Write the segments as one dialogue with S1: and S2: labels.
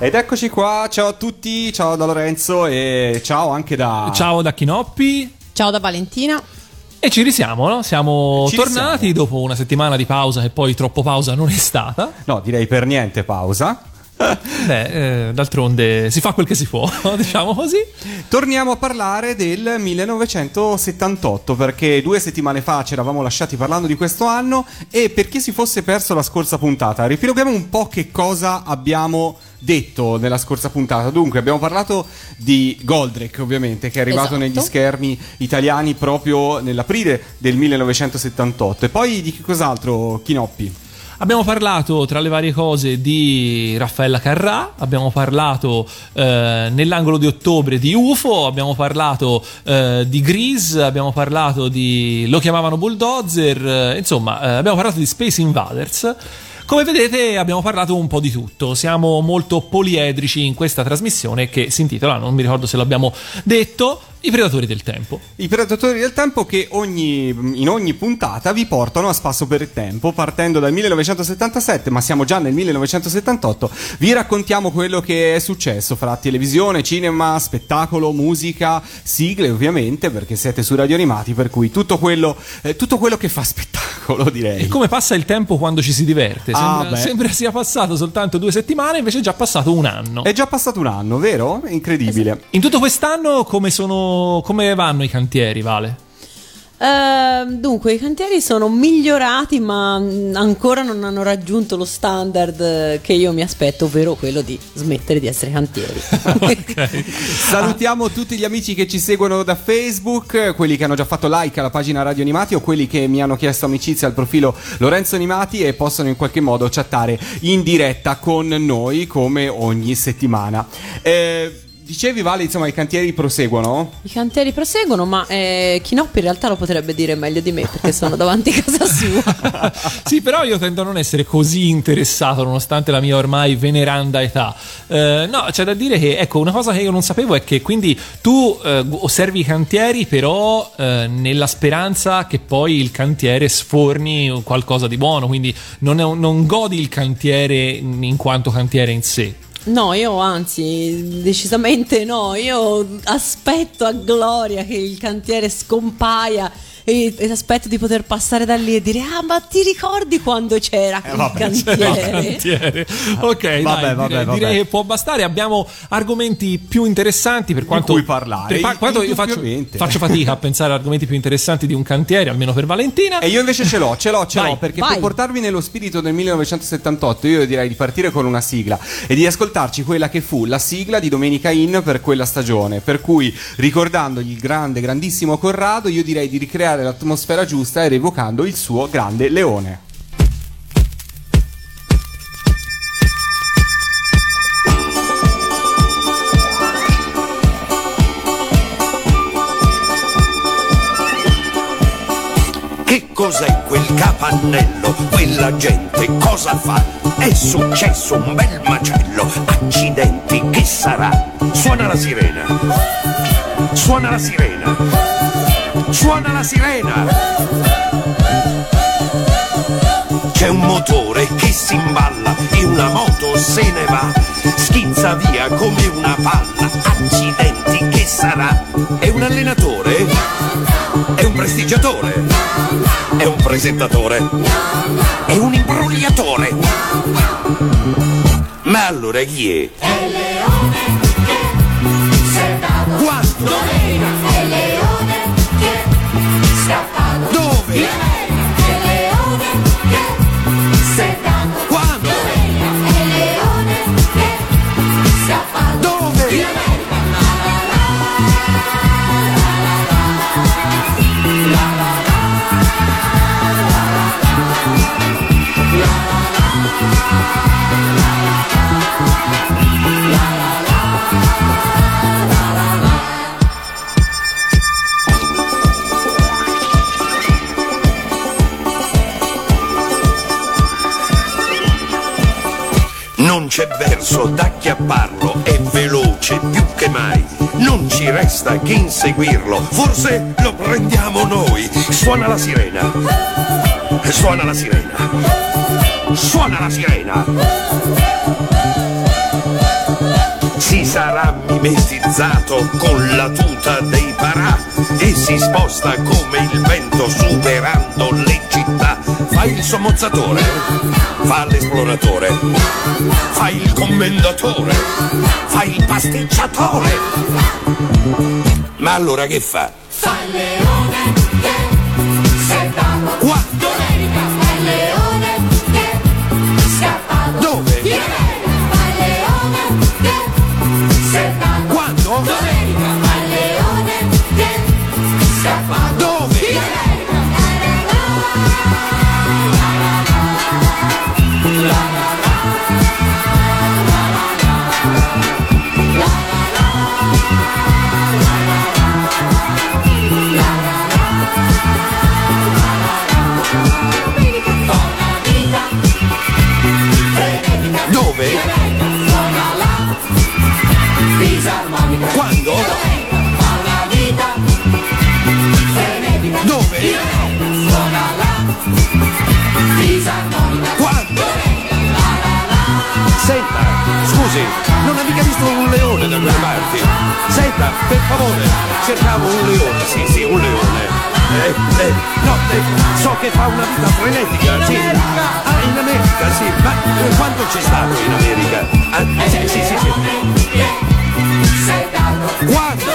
S1: Ed eccoci qua, ciao a tutti, ciao da Lorenzo e ciao anche da...
S2: Ciao da Chinoppi.
S3: Ciao da Valentina.
S2: E ci risiamo, no? Siamo
S1: Ci
S2: tornati
S1: risiamo.
S2: dopo una settimana di pausa che poi troppo pausa non è stata.
S1: No, direi per niente pausa.
S2: Beh, eh, d'altronde si fa quel che si può, diciamo così.
S1: Torniamo a parlare del 1978 perché due settimane fa ci eravamo lasciati parlando di questo anno e per chi si fosse perso la scorsa puntata, riepiloghiamo un po' che cosa abbiamo detto nella scorsa puntata. Dunque, abbiamo parlato di Goldrake, ovviamente, che è arrivato
S3: Esatto.
S1: negli schermi italiani proprio nell'aprile del 1978. E poi di che cos'altro, Chinoppi?
S2: Abbiamo parlato tra le varie cose di Raffaella Carrà, abbiamo parlato eh, nell'angolo di ottobre di UFO, abbiamo parlato eh, di Grease, abbiamo parlato di lo chiamavano Bulldozer, eh, insomma eh, abbiamo parlato di Space Invaders. Come vedete abbiamo parlato un po' di tutto, siamo molto poliedrici in questa trasmissione che si intitola, non mi ricordo se l'abbiamo detto, I Predatori del Tempo.
S1: I predatori del tempo che ogni- in ogni puntata vi portano a spasso per il tempo, partendo dal 1977, ma siamo già nel 1978, vi raccontiamo quello che è successo fra televisione, cinema, spettacolo, musica, sigle ovviamente, perché siete su Radio Animati, per cui tutto quello, eh, tutto quello che fa spettacolo direi.
S2: E come passa il tempo quando ci si diverte?
S1: Ah,
S2: Sembra,
S1: beh.
S2: sembra sia passato soltanto due settimane, invece è già passato un anno.
S1: È già passato un anno, vero? Incredibile.
S2: In tutto quest'anno come, sono, come vanno i cantieri, Vale?
S3: Ehm, dunque, i cantieri sono migliorati, ma ancora non hanno raggiunto lo standard che io mi aspetto, ovvero quello di smettere di essere cantieri.
S1: Salutiamo tutti gli amici che ci seguono da Facebook, quelli che hanno già fatto like alla pagina Radio Animati o quelli che mi hanno chiesto amicizia al profilo Lorenzo Animati e possono in qualche modo chattare in diretta con noi come ogni settimana. Eh, dicevi Vale, insomma, i cantieri proseguono?
S3: I cantieri proseguono, ma eh, Chinoppi in realtà lo potrebbe dire meglio di me perché sono davanti a casa sua.
S2: sì, però io tendo a non essere così interessato nonostante la mia ormai veneranda età. Eh, no, c'è da dire che, ecco, una cosa che io non sapevo è che quindi tu eh, osservi i cantieri, però eh, nella speranza che poi il cantiere sforni qualcosa di buono, quindi non, è un- non godi il cantiere in quanto cantiere in sé.
S3: No, io anzi, decisamente no. Io aspetto a gloria che il cantiere scompaia e, e aspetto di poter passare da lì e dire: Ah, ma ti ricordi quando c'era il
S1: vabbè,
S3: cantiere?
S2: cantiere. Ok, dai,
S1: Vabbè, vabbè,
S2: direi,
S1: vabbè.
S2: direi che può bastare. Abbiamo argomenti più interessanti per quanto
S1: cui parlare,
S2: per quanto io faccio, faccio fatica a pensare a argomenti più interessanti di un cantiere, almeno per Valentina.
S1: E io invece ce l'ho, ce l'ho, ce
S2: Vai,
S1: l'ho, perché
S3: vai.
S1: per portarvi nello spirito del 1978 io direi di partire con una sigla e di ascoltarci quella che fu la sigla di Domenica In per quella stagione, per cui ricordandogli il grande, grandissimo Corrado, io direi di ricreare l'atmosfera giusta e rievocando il suo grande leone.
S4: Che cos'è quel capannello? Quella gente cosa fa? È successo un bel macello. Accidenti, che sarà? Suona la sirena. Suona la sirena. Suona la sirena. C'è un motore che si imballa e una moto se ne va. Schizza via come una palla. Accidenti, che sarà? È un allenatore? È un prestigiatore? È un presentatore? È un imbrogliatore? Ma allora chi è? Quando? Dove? Quando? C'è verso d'acchiapparlo, è veloce più che mai. Non ci resta che inseguirlo, forse lo prendiamo noi. Suona la sirena. Suona la sirena. Suona la sirena. Si sarà mimetizzato con la tuta dei parà e si sposta come il vento superando le città. Fa il sommozzatore, fa l'esploratore, fa il commendatore, fa il pasticciatore. Ma allora che fa?
S5: Fa il leone
S4: scusi, non ha mica visto un leone da quelle parti? Senta, per favore, cercavo un leone, sì, sì, un leone. Eh, eh, no, eh, so che fa una vita frenetica, sì. Ah, in America, sì, ma eh, quando c'è stato in America? Ah, eh, sì, sì, sì, sì. Quando?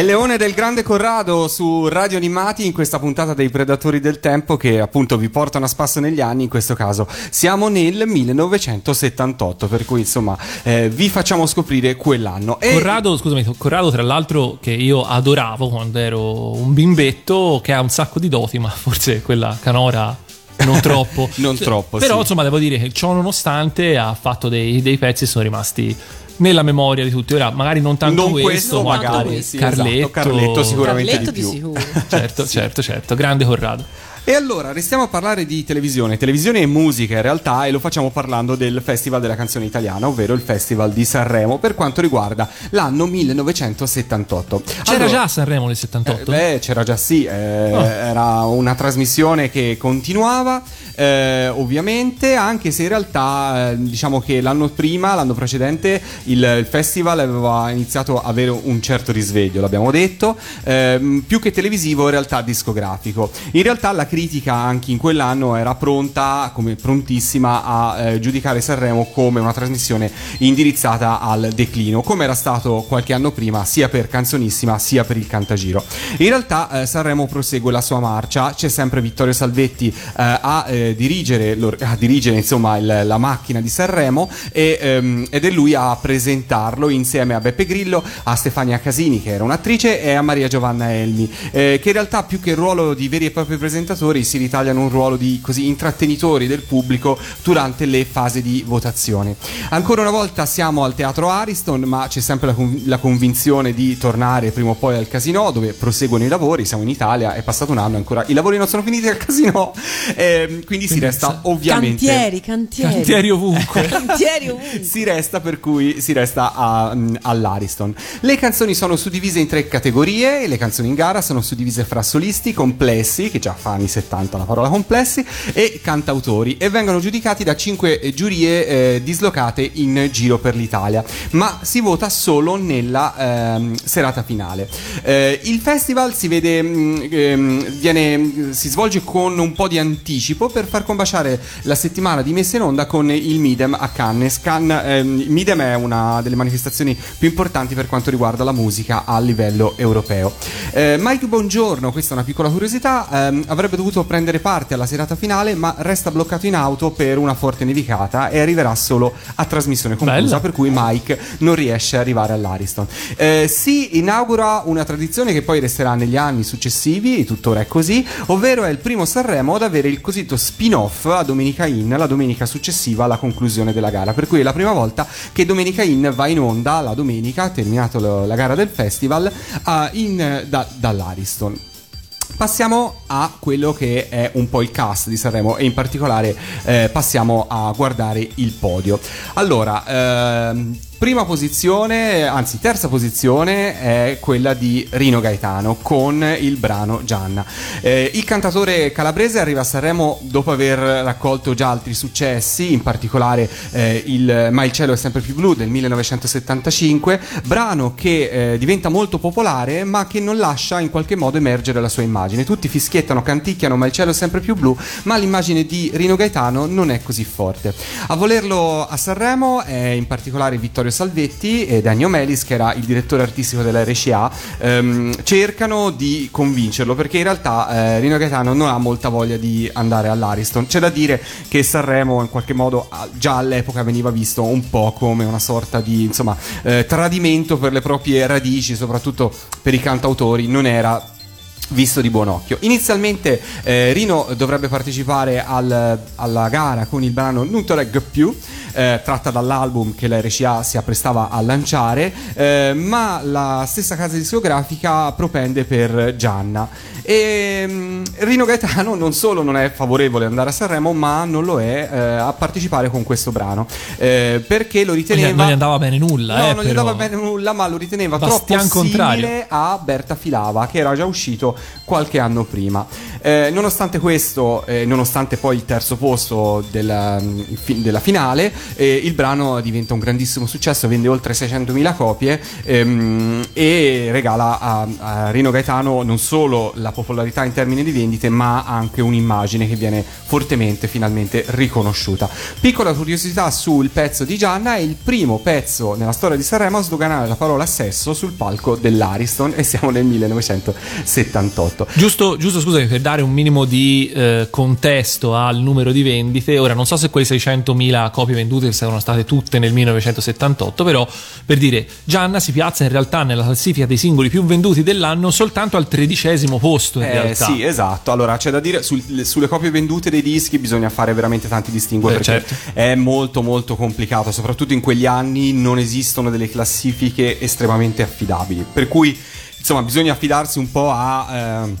S1: È il leone del grande Corrado su Radio Animati in questa puntata dei Predatori del Tempo che appunto vi portano a spasso negli anni, in questo caso siamo nel 1978, per cui insomma eh, vi facciamo scoprire quell'anno. E
S2: Corrado, scusami, Corrado tra l'altro che io adoravo quando ero un bimbetto, che ha un sacco di doti, ma forse quella canora non troppo.
S1: Non troppo,
S2: Però
S1: sì.
S2: insomma devo dire che ciò nonostante ha fatto dei, dei pezzi che sono rimasti nella memoria di tutti. Ora magari non tanto
S1: non
S2: questo,
S1: questo,
S2: ma
S1: magari sì,
S2: Carletto,
S1: esatto, Carletto sicuramente
S3: Carletto
S1: di
S3: di
S1: più.
S3: sicuro.
S2: Certo, certo, certo, grande Corrado.
S1: E allora restiamo a parlare di televisione, televisione e musica in realtà, e lo facciamo parlando del Festival della canzone italiana, ovvero il Festival di Sanremo, per quanto riguarda l'anno 1978.
S2: C'era
S1: Allora-
S2: già Sanremo nel 78?
S1: Eh, beh, c'era già sì, eh, era una trasmissione che continuava, eh, ovviamente, anche se in realtà eh, diciamo che l'anno prima, l'anno precedente, il, il festival aveva iniziato a avere un certo risveglio, l'abbiamo detto, ehm, più che televisivo in realtà discografico. In realtà la critica anche in quell'anno era pronta, come prontissima a eh, giudicare Sanremo come una trasmissione indirizzata al declino, come era stato qualche anno prima sia per Canzonissima sia per il Cantagiro. In realtà eh, Sanremo prosegue la sua marcia, c'è sempre Vittorio Salvetti eh, a, eh, dirigere, a dirigere insomma il- la macchina di Sanremo e, ehm, ed è lui a presentarlo insieme a Beppe Grillo, a Stefania Casini che era un'attrice e a Maria Giovanna Elmi, eh, che in realtà più che il ruolo di veri e propri presentatori si ritagliano un ruolo di così intrattenitori del pubblico durante le fasi di votazione. Ancora una volta siamo al teatro Ariston, ma c'è sempre la, con- la convinzione di tornare prima o poi al casino dove proseguono i lavori. Siamo in Italia, è passato un anno ancora, i lavori non sono finiti al casino, ehm, quindi, si resta ovviamente.
S3: Cantieri, cantieri.
S2: Cantieri ovunque.
S3: Cantieri ovunque.
S1: Si resta per cui si resta a- mm, all'Ariston. Le canzoni sono suddivise in tre categorie. Le canzoni in gara sono suddivise fra solisti, complessi, che già fa anni 70 la parola complessi, e cantautori e vengono giudicati da cinque eh, giurie eh, dislocate in giro per l'Italia. Ma si vota solo nella ehm, serata finale. Eh, il festival si vede, mm, ehm, viene, si svolge con un po' di anticipo per far combaciare la settimana di messa in onda con il Midem a Cannes. Cannes ehm, Midem è una delle manifestazioni più importanti per quanto riguarda la musica a livello europeo. Eh, Mike Bongiorno, questa è una piccola curiosità, ehm, avrebbe dovuto prendere parte alla serata finale, ma resta bloccato in auto per una forte nevicata e arriverà solo a trasmissione conclusa,
S2: Bella.
S1: per cui Mike non riesce a arrivare all'Ariston. Eh, si inaugura una tradizione che poi resterà negli anni successivi, e tuttora è così, ovvero è il primo Sanremo ad avere il cosiddetto spin-off a Domenica In, la domenica successiva alla conclusione della gara, per cui è la prima volta che Domenica In va in onda la domenica, terminato lo- la gara del festival, in- da- dall'Ariston. Passiamo a quello che è un po' il cast di Sanremo e in particolare eh, passiamo a guardare il podio. Allora, ehm, prima posizione, anzi terza posizione è quella di Rino Gaetano con il brano Gianna. Eh, il cantatore calabrese arriva a Sanremo dopo aver raccolto già altri successi, in particolare eh, il Ma il cielo è sempre più blu del 1975, brano che eh, diventa molto popolare ma che non lascia in qualche modo emergere la sua immagine. Tutti fischiettano, canticchiano Ma il cielo è sempre più blu, ma l'immagine di Rino Gaetano non è così forte. A volerlo a Sanremo è in particolare Vittorio Salvetti e Dagno Melis, che era il direttore artistico della RCA, ehm, cercano di convincerlo perché in realtà eh, Rino Gaetano non ha molta voglia di andare all'Ariston. C'è da dire che Sanremo in qualche modo già all'epoca veniva visto un po' come una sorta di insomma, eh, tradimento per le proprie radici, soprattutto per i cantautori, non era visto di buon occhio. Inizialmente eh, Rino dovrebbe partecipare al- alla gara con il brano Non te più, eh, tratta dall'album che la RCA si apprestava a lanciare, eh, ma la stessa casa discografica propende per Gianna. E mm, Rino Gaetano non solo non è favorevole ad andare a Sanremo, ma non lo è eh, a partecipare con questo brano, eh, perché lo riteneva...
S2: non gli andava bene nulla,
S1: No,
S2: eh,
S1: non gli andava bene nulla, ma lo riteneva
S2: Bastian
S1: troppo
S2: contrario.
S1: simile a Berta Filava, che era già uscito qualche anno prima. Eh, nonostante questo, eh, nonostante poi il terzo posto della, mm, della finale, eh, il brano diventa un grandissimo successo, vende oltre 600.000 copie ehm, e regala a, a Rino Gaetano non solo la popolarità in termini di vendite, ma anche un'immagine che viene fortemente finalmente riconosciuta. Piccola curiosità sul pezzo di Gianna, è il primo pezzo nella storia di Sanremo a sdoganare la parola sesso sul palco dell'Ariston e siamo nel 1978.
S2: Giusto, giusto, scusami, per dare un minimo di eh, contesto al numero di vendite, ora non so se quelle 600.000 copie vendute saranno state tutte nel 1978, però per dire, Gianna si piazza in realtà nella classifica dei singoli più venduti dell'anno soltanto al tredicesimo posto in
S1: Eh,
S2: realtà.
S1: sì, esatto. Allora, c'è da dire sul- sulle copie vendute dei dischi bisogna fare veramente tanti distinguo
S2: Beh,
S1: perché
S2: certo.
S1: è molto molto complicato, soprattutto in quegli anni non esistono delle classifiche estremamente affidabili. Per cui, insomma, bisogna affidarsi un po' a ehm,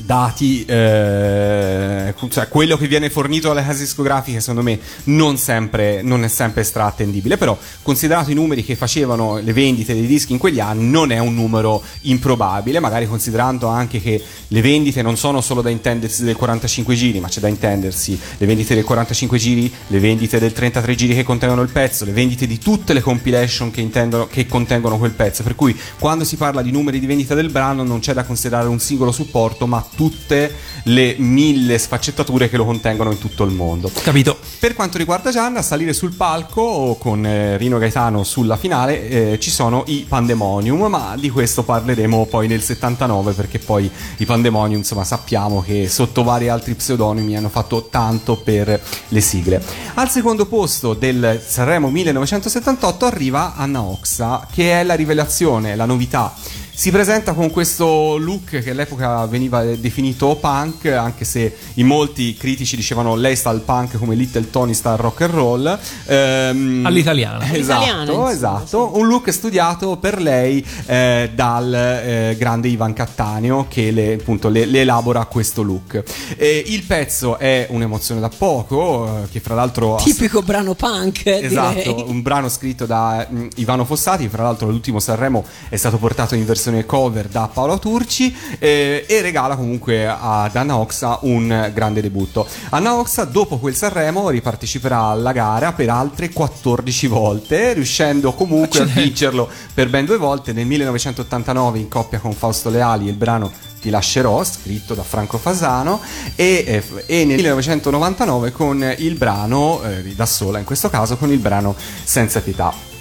S1: dati, eh, cioè quello che viene fornito dalle case discografiche secondo me non, sempre, non è sempre strattendibile, però considerato i numeri che facevano le vendite dei dischi in quegli anni non è un numero improbabile, magari considerando anche che le vendite non sono solo da intendersi del 45 giri, ma c'è da intendersi le vendite del 45 giri, le vendite del 33 giri che contengono il pezzo, le vendite di tutte le compilation che, che contengono quel pezzo, per cui quando si parla di numeri di vendita del brano non c'è da considerare un singolo supporto, ma tutte le mille sfaccettature che lo contengono in tutto il mondo.
S2: Capito?
S1: Per quanto riguarda Gianna, a salire sul palco con eh, Rino Gaetano sulla finale eh, ci sono i Pandemonium, ma di questo parleremo poi nel 79 perché poi i Pandemonium, insomma, sappiamo che sotto vari altri pseudonimi hanno fatto tanto per le sigle. Al secondo posto del Sanremo 1978 arriva Anna Oxa, che è la rivelazione, la novità. Si presenta con questo look che all'epoca veniva definito punk, anche se in molti critici dicevano lei sta al punk come Little Tony sta al rock and roll. Ehm,
S2: All'italiana.
S1: Esatto, esatto. Un look studiato per lei eh, dal eh, grande Ivan Cattaneo che le, appunto, le, le elabora questo look. E il pezzo è un'emozione da poco, eh, che fra l'altro ha
S3: Tipico brano punk,
S1: Esatto,
S3: direi.
S1: un brano scritto da mm, Ivano Fossati, fra l'altro l'ultimo Sanremo è stato portato in versione cover da Paolo Turci eh, e regala comunque ad Anna Oxa un grande debutto. Anna Oxa dopo quel Sanremo riparteciperà alla gara per altre 14 volte, riuscendo comunque a vincerlo per ben due volte nel 1989 in coppia con Fausto Leali il brano ti lascerò, scritto da Franco Fasano, e, eh, e nel 1999 con il brano, eh, da sola in questo caso, con il brano Senza pietà.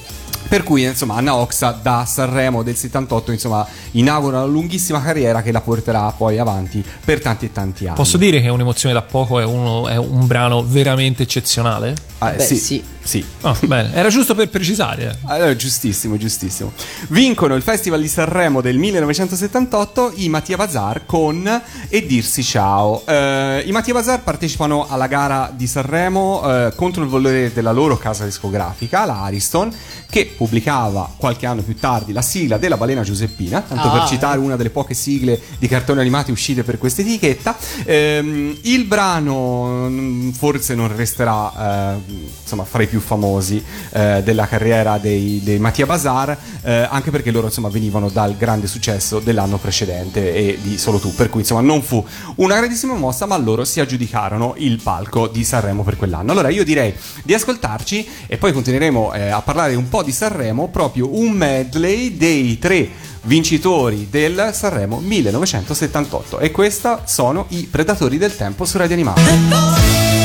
S1: Per cui, insomma, Anna Oxa da Sanremo del 78, insomma, inaugura una lunghissima carriera che la porterà poi avanti per tanti e tanti anni.
S2: Posso dire che un'emozione da poco è, uno- è un brano veramente eccezionale?
S1: Ah, eh,
S3: Beh,
S1: sì.
S3: sì.
S1: Sì.
S2: Ah, bene, era giusto per precisare. eh.
S1: Allora, giustissimo, giustissimo. Vincono il Festival di Sanremo del 1978 i Mattia Bazar con E dirsi ciao. Eh, I Mattia Bazar partecipano alla gara di Sanremo eh, contro il volere della loro casa discografica, la Ariston, che pubblicava qualche anno più tardi la sigla della balena Giuseppina, tanto
S3: Ah,
S1: per citare una delle poche sigle di cartoni animati uscite per questa etichetta. Ehm, il brano mm, forse non resterà eh, insomma fra i più famosi eh, della carriera dei, dei Mattia Bazar, eh, anche perché loro insomma venivano dal grande successo dell'anno precedente e di Solo tu, per cui insomma non fu una grandissima mossa, ma loro si aggiudicarono il palco di Sanremo per quell'anno. Allora io direi di ascoltarci e poi continueremo eh, a parlare un po' di Sanremo, proprio un medley dei tre vincitori del Sanremo 1978 e questa sono i Predatori del Tempo su Radio Animale.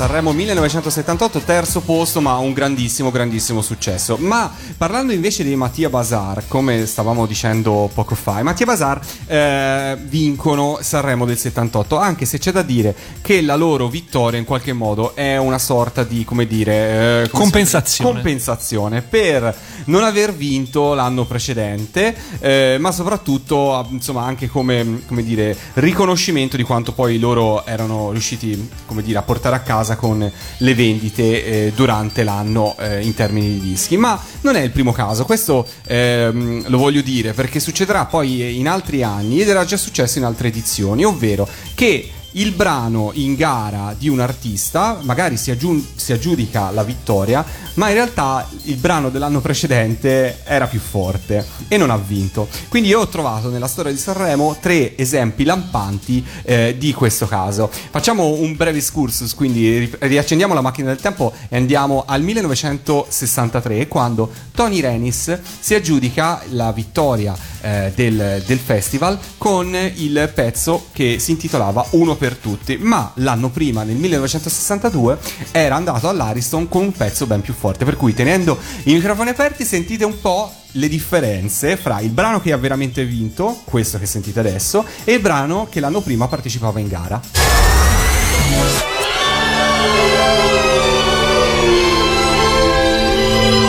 S1: Sanremo 1978, terzo posto, ma un grandissimo, grandissimo successo. Ma parlando invece di Mattia Bazar, come stavamo dicendo poco fa, i Mattia Bazar eh, vincono Sanremo del 78, anche se c'è da dire che la loro vittoria in qualche modo è una sorta di, come dire, eh, come
S2: Compensazione.
S1: compensazione per non aver vinto l'anno precedente, eh, ma soprattutto ah, insomma anche come, come dire riconoscimento di quanto poi loro erano riusciti dire a portare a casa con le vendite eh, durante l'anno eh, in termini di dischi. Ma non è il primo caso, questo ehm, lo voglio dire perché succederà poi in altri anni ed era già successo in altre edizioni, ovvero che il brano in gara di un artista magari si, aggiun- si aggiudica la vittoria, ma in realtà il brano dell'anno precedente era più forte e non ha vinto. Quindi io ho trovato nella storia di Sanremo tre esempi lampanti eh, di questo caso. Facciamo un breve excursus, quindi ri- riaccendiamo la macchina del tempo e andiamo al 1963 quando Tony Renis si aggiudica la vittoria eh, del, del festival con il pezzo che si intitolava Uno per tutti, ma l'anno prima, nel 1962, era andato all'Ariston con un pezzo ben più forte, per cui tenendo i microfoni aperti sentite un po' le differenze fra il brano che ha veramente vinto, questo che sentite adesso, e il brano che l'anno prima partecipava in gara.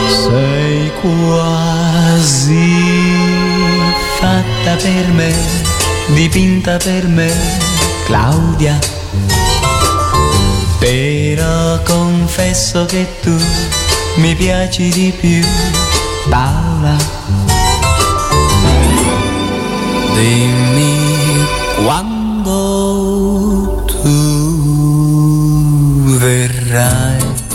S6: Sei quasi fatta per me, dipinta per me, Claudia. Però confesso che tu mi piaci di più, Paola. Dimmi quando tu verrai.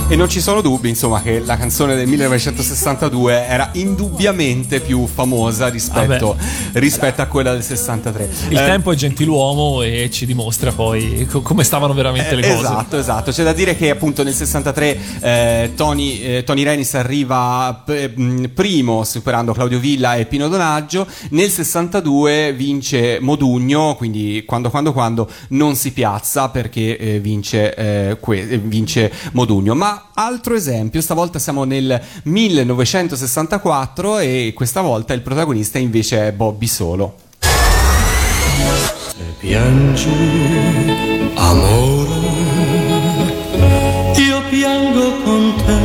S1: E non ci sono dubbi, insomma, che la canzone del 1962 era indubbiamente più famosa rispetto, rispetto a quella del 63.
S2: Il
S1: Eh,
S2: tempo è gentiluomo e ci dimostra poi co- come stavano veramente le cose.
S1: Esatto, esatto. C'è da dire che appunto nel 63 eh, Tony, eh, Tony Renis arriva p- mh, primo superando Claudio Villa e Pino Donaggio. Nel 62 vince Modugno, quindi quando quando quando non si piazza perché eh, vince, eh, que- eh, vince Modugno. Ma altro esempio, stavolta siamo nel 1964 e questa volta il protagonista invece è Bobby Solo.
S6: Piangi, amore, io piango con te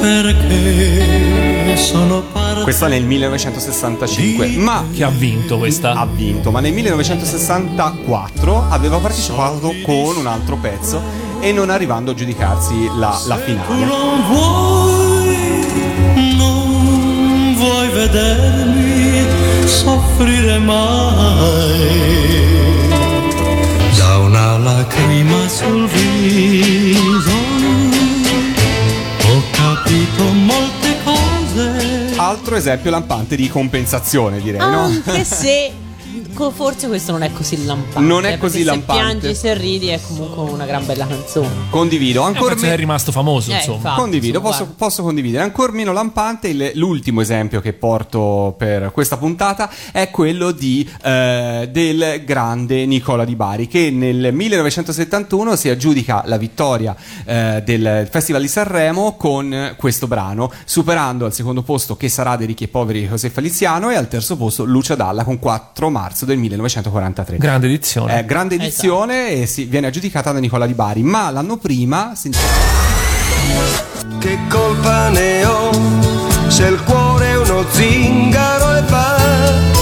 S6: perché sono parte.
S1: Questa nel 1965, ma
S2: Che ha vinto questa?
S1: ha vinto, ma nel 1964 aveva partecipato con un altro pezzo e non arrivando a giudicarsi la, la
S6: Tu
S1: finale.
S6: non vuoi, non vuoi vedermi soffrire mai. Da una lacrima sul viso ho capito molte cose.
S1: Altro esempio lampante di compensazione, direi, no?
S3: Anche se forse questo non è così lampante.
S1: Non è
S3: eh,
S1: così lampante.
S3: Se piangi se ridi è comunque una gran bella canzone.
S1: Condivido, ancora
S2: pezzo che è
S1: me-
S2: rimasto famoso,
S3: Eh,
S2: insomma.
S3: infatti.
S1: Condivido,
S3: insomma,
S1: posso, posso condividere. Ancora meno lampante, il- l'ultimo esempio che porto per questa puntata è quello di, eh, del grande Nicola Di Bari, che nel 1971 si aggiudica la vittoria eh, del Festival di Sanremo con questo brano, superando al secondo posto Che sarà dei ricchi e poveri di José Feliziano e al terzo posto Lucia Dalla con 4 marzo del 1943.
S2: Grande edizione.
S1: È grande edizione e si, viene aggiudicata da Nicola Di Bari, ma l'anno prima si
S7: Che colpa ne ho se il cuore è uno zingaro e va?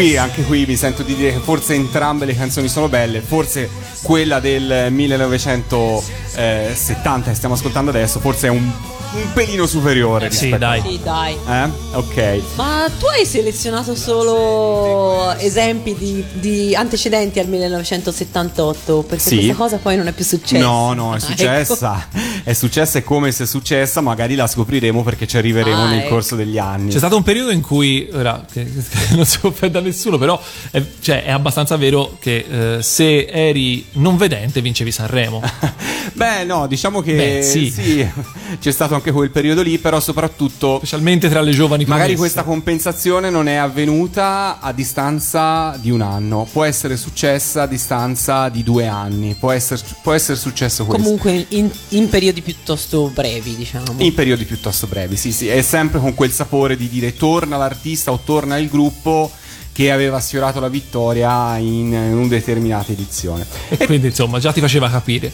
S1: Qui anche qui mi sento di dire che forse entrambe le canzoni sono belle, forse quella del 1970 che stiamo ascoltando adesso forse è un, un pelino superiore
S2: Sì,
S1: rispetto
S2: dai.
S3: Sì, dai.
S1: Eh? Ok.
S3: Ma tu hai selezionato solo esempi di, di antecedenti al 1978? Perché
S1: Sì.
S3: questa cosa poi non è più successa.
S1: No, no, è
S3: Ah,
S1: successa. È successa e come se è successa, magari la scopriremo perché ci arriveremo
S3: Ah,
S1: nel
S3: ecco.
S1: corso degli anni.
S2: C'è stato un periodo in cui, ora, che, che non si offenda nessuno, però è, cioè, è abbastanza vero che eh, se eri non vedente vincevi Sanremo.
S1: Beh, no, diciamo che
S2: Beh, sì.
S1: c'è stato anche quel periodo lì, però soprattutto
S2: Specialmente tra le giovani
S1: Magari
S2: promesse.
S1: questa compensazione non è avvenuta a distanza di un anno, può essere successa a distanza di due anni, può essere, può essere successo questo.
S3: Comunque in, in periodi piuttosto brevi, diciamo.
S1: In periodi piuttosto brevi, sì, sì, è sempre con quel sapore di dire torna l'artista o torna il gruppo che aveva sfiorato la vittoria in, in una determinata edizione.
S2: E quindi, insomma, già ti faceva capire.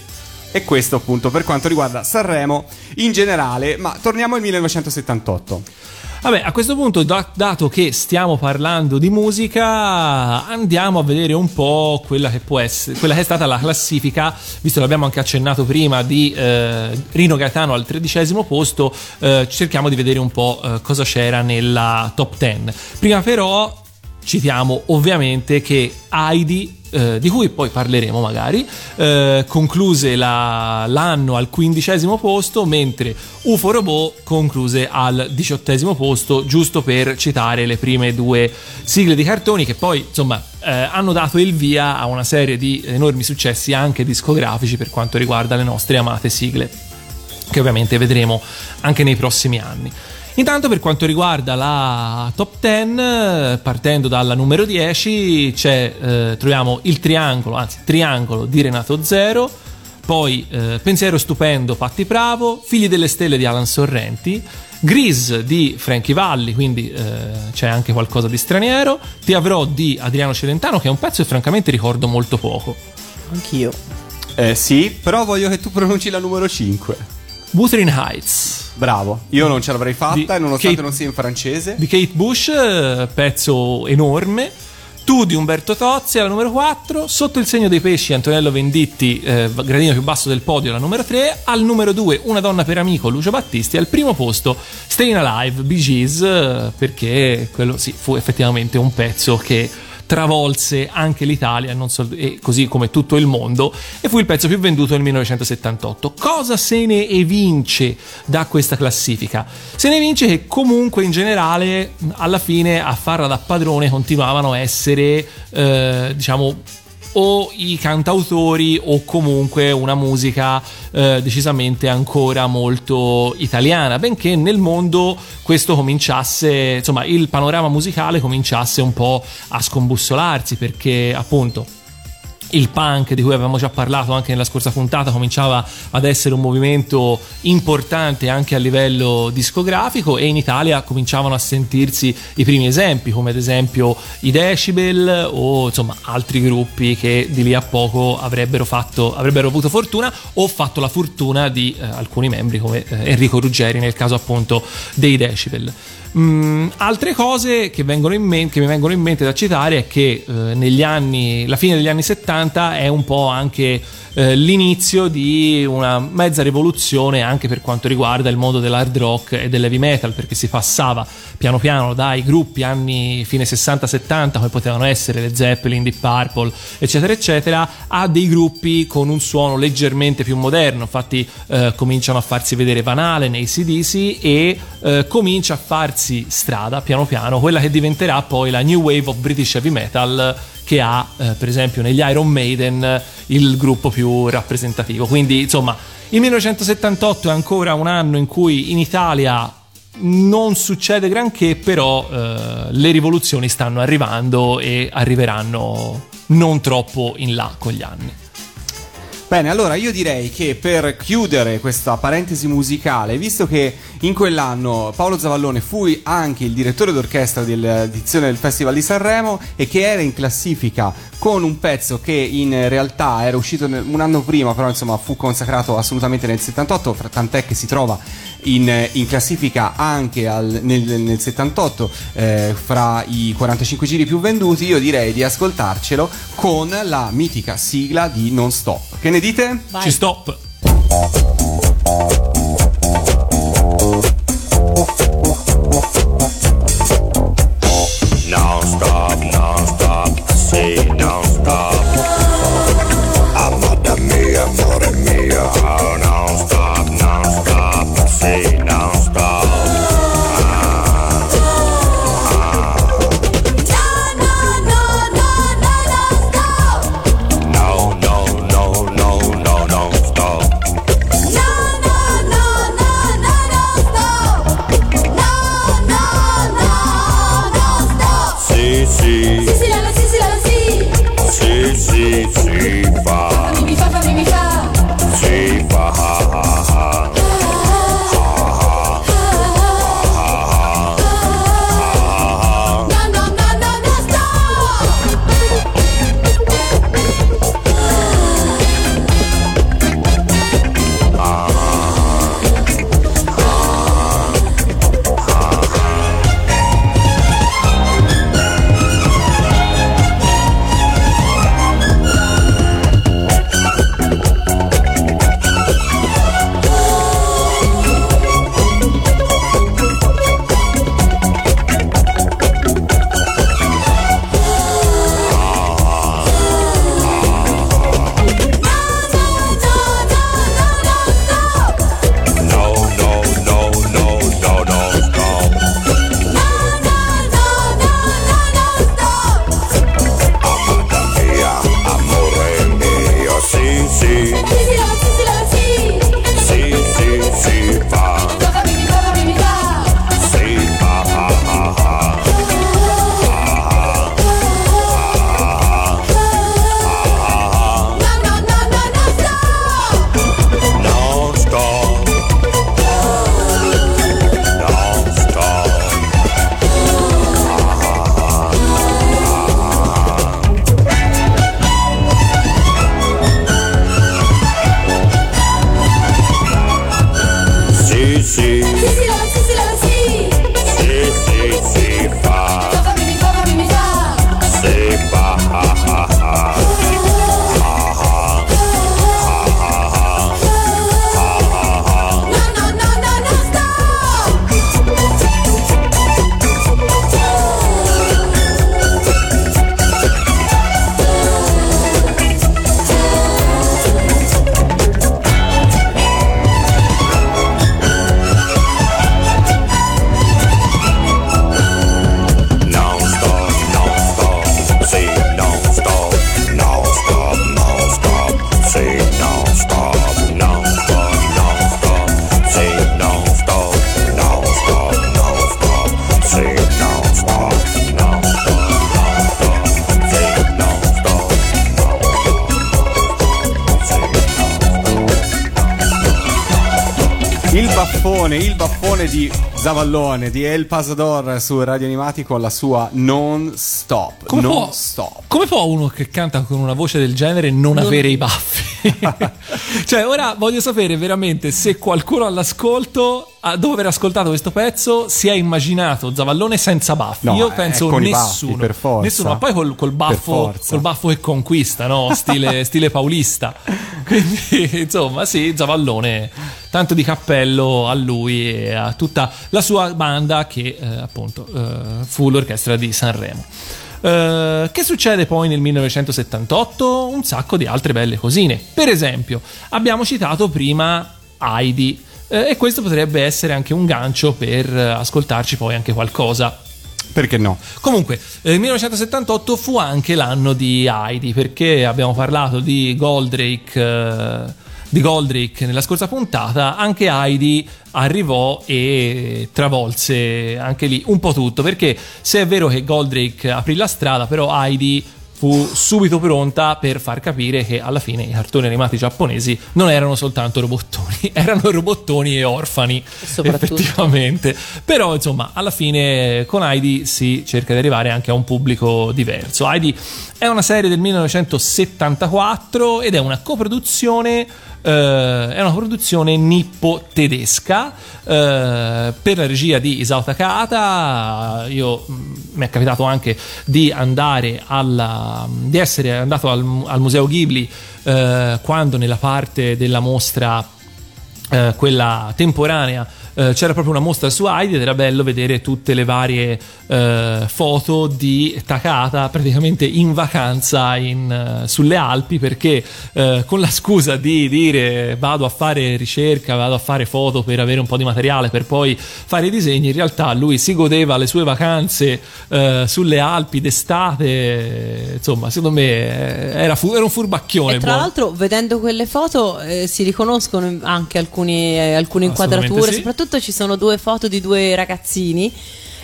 S1: E questo appunto per quanto riguarda Sanremo in generale, ma torniamo al 1978.
S2: Vabbè, a questo punto, da- dato che stiamo parlando di musica, andiamo a vedere un po' quella che può essere, quella che è stata la classifica, visto che l'abbiamo anche accennato prima, di eh, Rino Gaetano al tredicesimo posto, eh, cerchiamo di vedere un po' eh, cosa c'era nella top 10. Prima però citiamo ovviamente che Heidi, eh, di cui poi parleremo magari, eh, concluse la- l'anno al quindicesimo posto, mentre UFO Robot concluse al diciottesimo posto, giusto per citare le prime due sigle di cartoni che poi insomma eh, hanno dato il via a una serie di enormi successi anche discografici per quanto riguarda le nostre amate sigle che ovviamente vedremo anche nei prossimi anni. Intanto per quanto riguarda la top 10, eh, partendo dalla numero 10, c'è, eh, troviamo il triangolo, anzi triangolo di Renato Zero, poi eh, Pensiero stupendo Patti Bravo, Figli delle stelle di Alan Sorrenti, Grease di Frankie Valli, quindi eh, c'è anche qualcosa di straniero, Ti avrò di Adriano Celentano, che è un pezzo che francamente ricordo molto poco.
S3: Anch'io.
S1: Eh, sì, però voglio che tu pronunci la numero 5.
S2: Wuthering Heights
S1: Bravo, io non ce l'avrei fatta, e nonostante
S2: Kate-
S1: non sia in francese.
S2: di Kate Bush, eh, pezzo enorme. Tu di Umberto Tozzi alla numero 4, sotto il segno dei pesci Antonello Venditti, eh, gradino più basso del podio alla numero 3, al numero 2 Una donna per amico Lucio Battisti, al primo posto Staying Alive Bee Gees, eh, perché quello sì, fu effettivamente un pezzo che travolse anche l'Italia sol- e così come tutto il mondo e fu il pezzo più venduto nel 1978. Cosa se ne evince da questa classifica? Se ne evince che comunque in generale alla fine a farla da padrone continuavano a essere eh, diciamo o i cantautori o comunque una musica eh, decisamente ancora molto italiana, benché nel mondo questo cominciasse, insomma, il panorama musicale cominciasse un po' a scombussolarsi perché appunto il punk di cui avevamo già parlato anche nella scorsa puntata cominciava ad essere un movimento importante anche a livello discografico e in Italia cominciavano a sentirsi i primi esempi come ad esempio i Decibel o insomma altri gruppi che di lì a poco avrebbero, fatto, avrebbero avuto fortuna o fatto la fortuna di eh, alcuni membri come eh, Enrico Ruggeri nel caso appunto dei Decibel. Mm, altre cose che, men- che mi vengono in mente da citare è che eh, negli anni, la fine degli anni 70 è un po' anche eh, l'inizio di una mezza rivoluzione anche per quanto riguarda il mondo dell'hard rock e dell'heavy metal, perché si passava piano piano dai gruppi anni fine 60-70 come potevano essere le Zeppelin, Deep Purple, eccetera, eccetera, a dei gruppi con un suono leggermente più moderno. Infatti eh, cominciano a farsi vedere Van Halen nei CDC e eh, comincia a farsi strada piano piano quella che diventerà poi la New Wave of British Heavy Metal che ha eh, per esempio negli Iron Maiden il gruppo più rappresentativo. Quindi insomma il 1978 è ancora un anno in cui in Italia non succede granché, però eh, le rivoluzioni stanno arrivando e arriveranno non troppo in là con gli anni.
S1: Bene, allora io direi che per chiudere questa parentesi musicale, visto che in quell'anno Paolo Zavallone fu anche il direttore d'orchestra dell'edizione del Festival di Sanremo e che era in classifica con un pezzo che in realtà era uscito un anno prima, però insomma fu consacrato assolutamente nel 78, fra- tant'è che si trova in, in classifica anche al- nel, nel 78 eh, fra i 45 giri più venduti, io direi di ascoltarcelo con la mitica sigla di Non Stop. Che ne dite?
S3: Vai.
S2: Ci stop.
S4: 哈哈
S1: 哈 baffone di Zavallone, di El Pasador su Radio Animati con la sua non stop.
S2: Come
S1: non
S2: può,
S1: stop.
S2: come può uno che canta con una voce del genere non, avere i baffi? cioè, ora voglio sapere veramente se qualcuno all'ascolto, ah, dopo aver ascoltato questo pezzo, si è immaginato Zavallone senza baffi.
S1: No,
S2: Io
S1: eh,
S2: penso
S1: con i
S2: nessuno.
S1: baffi, per forza.
S2: Nessuno, ma poi col, col baffo, col baffo che conquista, no? Stile, stile paulista. Quindi, insomma, sì, Zavallone, tanto di cappello a lui e a tutta la sua banda che eh, appunto eh, fu l'orchestra di Sanremo. Eh, che succede poi nel 1978? Un sacco di altre belle cosine. Per esempio, abbiamo citato prima Heidi. eh, e questo potrebbe essere anche un gancio per eh, ascoltarci poi anche qualcosa
S1: Perché no?
S2: Comunque, eh, il 1978 fu anche l'anno di Heidi, perché abbiamo parlato di Goldrake. Di Goldrake nella scorsa puntata, anche Heidi arrivò e travolse anche lì un po' tutto. Perché se è vero che Goldrake aprì la strada, però Heidi fu subito pronta per far capire che alla fine i cartoni animati giapponesi non erano soltanto robottoni, erano robottoni e orfani effettivamente. Però insomma, alla fine con Heidi si cerca di arrivare anche a un pubblico diverso. Heidi è una serie del 1974 ed è una coproduzione eh, è una produzione nippo-tedesca eh, per la regia di Isao Takahata. Io mh, mi è capitato anche di andare alla, di essere andato al, al Museo Ghibli eh, quando nella parte della mostra eh, quella temporanea eh, c'era proprio una mostra su Heidi ed era bello vedere tutte le varie eh, foto di Takata praticamente in vacanza in, eh, sulle Alpi perché eh, con la scusa di dire vado a fare ricerca, vado a fare foto per avere un po' di materiale per poi fare i disegni, in realtà lui si godeva le sue vacanze eh, sulle Alpi d'estate, insomma secondo me era, fu- era un furbacchione.
S3: E tra
S2: buono.
S3: l'altro, vedendo quelle foto, si riconoscono anche alcuni, alcune inquadrature.
S2: sì.
S3: Soprattutto ci sono due foto di due ragazzini.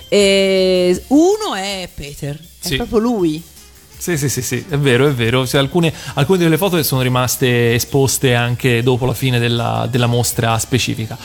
S3: E uno è Peter, è
S2: Sì.
S3: proprio lui.
S2: Sì, sì, sì, sì, è vero, è vero. Cioè, alcune, alcune delle foto sono rimaste esposte anche dopo la fine della, della mostra specifica.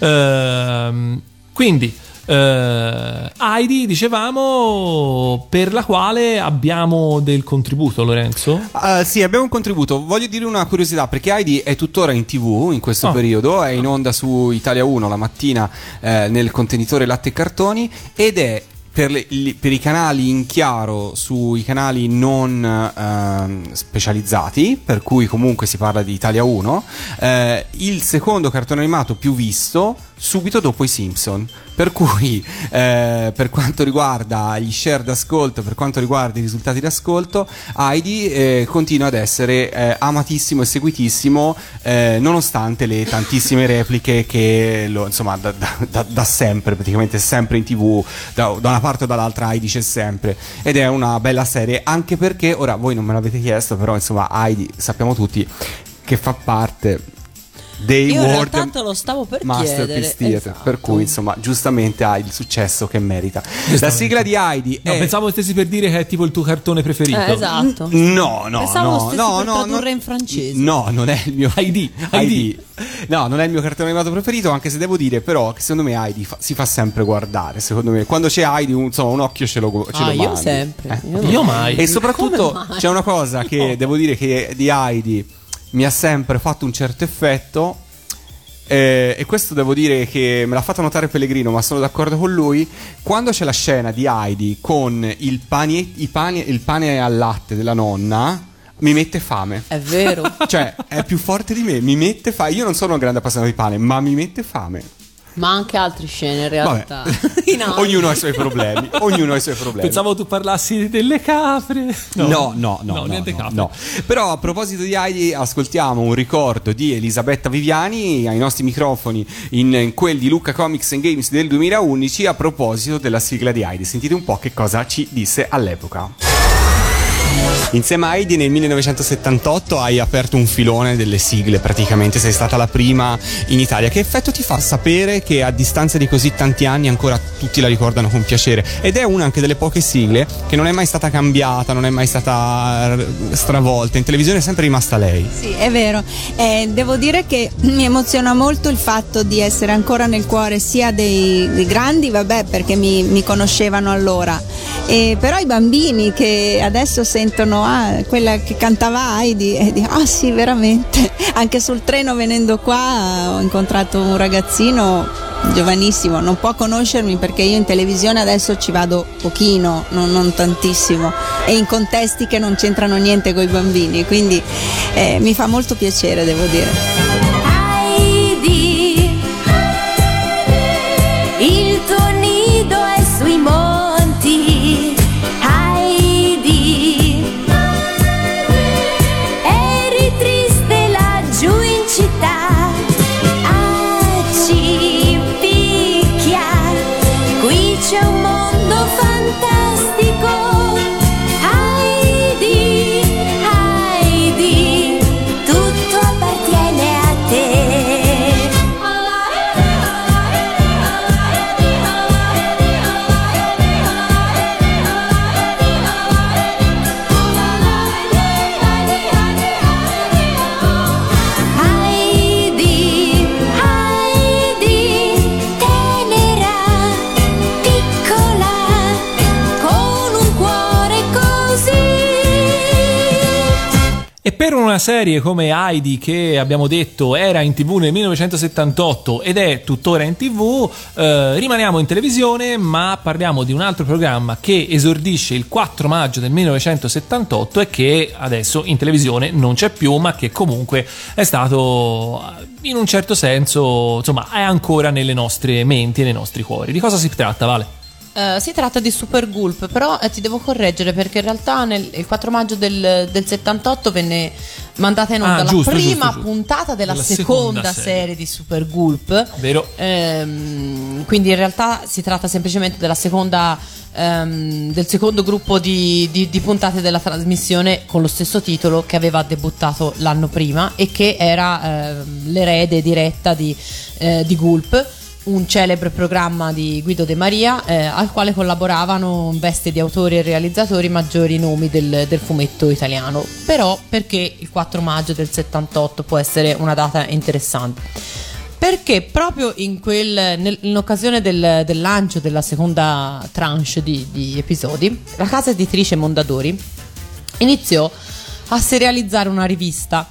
S2: Ehm, quindi, eh, Heidi, dicevamo, per la quale abbiamo del contributo, Lorenzo.
S1: Ah, sì, abbiamo un contributo. Voglio dire una curiosità perché Heidi è tuttora in tv in questo
S2: Ah.
S1: periodo, è in onda su Italia 1 la mattina eh, nel contenitore latte e cartoni ed è per, le- per i canali in chiaro sui canali non ehm, specializzati, per cui comunque si parla di Italia 1, eh, il secondo cartone animato più visto subito dopo i Simpson. Per cui, eh, per quanto riguarda gli share d'ascolto, per quanto riguarda i risultati d'ascolto, Heidi eh, continua ad essere eh, amatissimo e seguitissimo, eh, nonostante le tantissime repliche che lo, insomma, da, da- da- da sempre, praticamente sempre in tv, da, da una parte o dall'altra Heidi c'è sempre. Ed è una bella serie, anche perché, ora voi non me l'avete chiesto, però insomma Heidi sappiamo tutti che fa parte dei
S3: Io in
S1: World
S3: realtà te lo stavo per
S1: Masterpiece
S3: chiedere.
S1: Theater,
S3: esatto.
S1: per cui insomma giustamente ha il successo che merita. La sigla di Heidi
S2: No,
S1: è
S2: pensavo stessi per dire che è tipo il tuo cartone preferito.
S3: Eh, esatto.
S1: No, no,
S3: Pensavo
S1: no,
S3: stessi
S1: no,
S3: per
S1: no,
S3: tradurre
S1: no,
S3: in francese.
S1: No, non è il mio
S2: Heidi,
S1: Heidi. No, non è il mio cartone animato preferito, anche se devo dire però che secondo me Heidi fa- si fa sempre guardare, secondo me. Quando c'è Heidi, un, insomma, un occhio ce lo, ce
S3: Ah,
S1: lo
S3: io
S1: mandi.
S3: sempre.
S1: Eh.
S3: Io no.
S2: Io mai.
S1: E soprattutto
S3: mai?
S1: c'è una cosa che devo dire che di Heidi mi ha sempre fatto un certo effetto. eh, e questo devo dire che me l'ha fatto notare Pellegrino, ma sono d'accordo con lui. Quando c'è la scena di Heidi con il, pani- i pani- il pane al latte della nonna, mi mette fame.
S3: È vero.
S1: Cioè, è più forte di me, mi mette fame. Io non sono un grande appassionato di pane, ma mi mette fame.
S3: Ma anche altre scene in realtà. Alto.
S1: Ognuno ha i suoi problemi. Ognuno ha i suoi problemi.
S2: Pensavo tu parlassi delle capre.
S1: No, no, no, no,
S2: niente
S1: no,
S2: capre.
S1: no. Però a proposito di Heidi, ascoltiamo un ricordo di Elisabetta Viviani ai nostri microfoni in, in quelli di Luca Comics and Games del 2011 a proposito della sigla di Heidi. Sentite un po' che cosa ci disse all'epoca. Insieme a Heidi nel 1978 hai aperto un filone delle sigle, praticamente sei stata la prima in Italia. Che effetto ti fa sapere che a distanza di così tanti anni ancora tutti la ricordano con piacere? Ed è una anche delle poche sigle che non è mai stata cambiata, non è mai stata eh, stravolta, in televisione è sempre rimasta lei.
S8: Sì, è vero. Eh, devo dire che mi emoziona molto il fatto di essere ancora nel cuore sia dei, dei grandi, vabbè, perché mi, mi conoscevano allora, e però i bambini che adesso sentono ah, quella che cantava Heidi e dicono ah sì, veramente. Anche sul treno venendo qua ho incontrato un ragazzino giovanissimo, non può conoscermi perché io in televisione adesso ci vado pochino, non, non tantissimo, e in contesti che non c'entrano niente con i bambini, quindi eh, mi fa molto piacere, devo dire.
S2: Una serie come Heidi, che abbiamo detto era in tv nel 1978 ed è tuttora in tv, eh, rimaniamo in televisione, ma parliamo di un altro programma che esordisce il 4 maggio del 1978 e che adesso in televisione non c'è più, ma che comunque è stato in un certo senso, insomma, è ancora nelle nostre menti e nei nostri cuori. Di cosa si tratta, Vale?
S3: Eh, si tratta di Super Gulp, però eh, ti devo correggere perché in realtà nel, il 4 maggio del, del 78 venne mandata in onda
S2: Ah,
S3: la
S2: giusto,
S3: prima
S2: giusto, giusto.
S3: puntata della,
S2: Della
S3: seconda,
S2: seconda
S3: serie.
S2: serie.
S3: di Super Gulp.
S2: Vero?
S3: Ehm, quindi in realtà si tratta semplicemente della seconda, ehm, del secondo gruppo di, di- di puntate della trasmissione con lo stesso titolo che aveva debuttato l'anno prima e che era ehm, l'erede diretta di, eh, di Gulp. Un celebre programma di Guido De Maria eh, al quale collaboravano in veste di autori e realizzatori maggiori nomi del, del fumetto italiano. Però perché il 4 maggio del 78 può essere una data interessante? Perché proprio in quel, nel- in occasione del, del lancio della seconda tranche di, di episodi, la casa editrice Mondadori iniziò a serializzare una rivista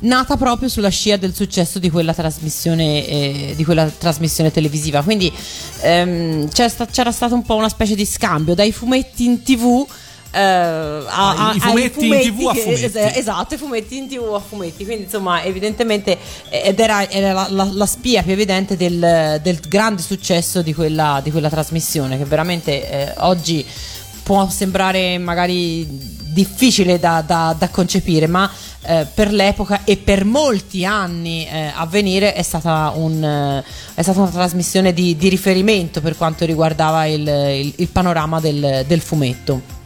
S3: nata proprio sulla scia del successo di quella trasmissione, eh, di quella trasmissione televisiva. Quindi ehm, c'era, sta- c'era stato un po' una specie di scambio dai fumetti in tv. eh, a-
S2: Ah,
S3: a-
S2: i
S3: ai
S2: fumetti in TV a
S3: che-
S2: fumetti.
S3: es- esatto, i fumetti in tv a fumetti. Quindi, insomma, evidentemente, eh, ed era, era la, la- la spia più evidente del, del grande successo di quella, di quella trasmissione, che veramente eh, oggi può sembrare magari difficile da, da- da concepire, ma eh, per l'epoca e per molti anni eh, a venire è stata, un, eh, è stata una trasmissione di, di riferimento per quanto riguardava il, il- il panorama del- del fumetto.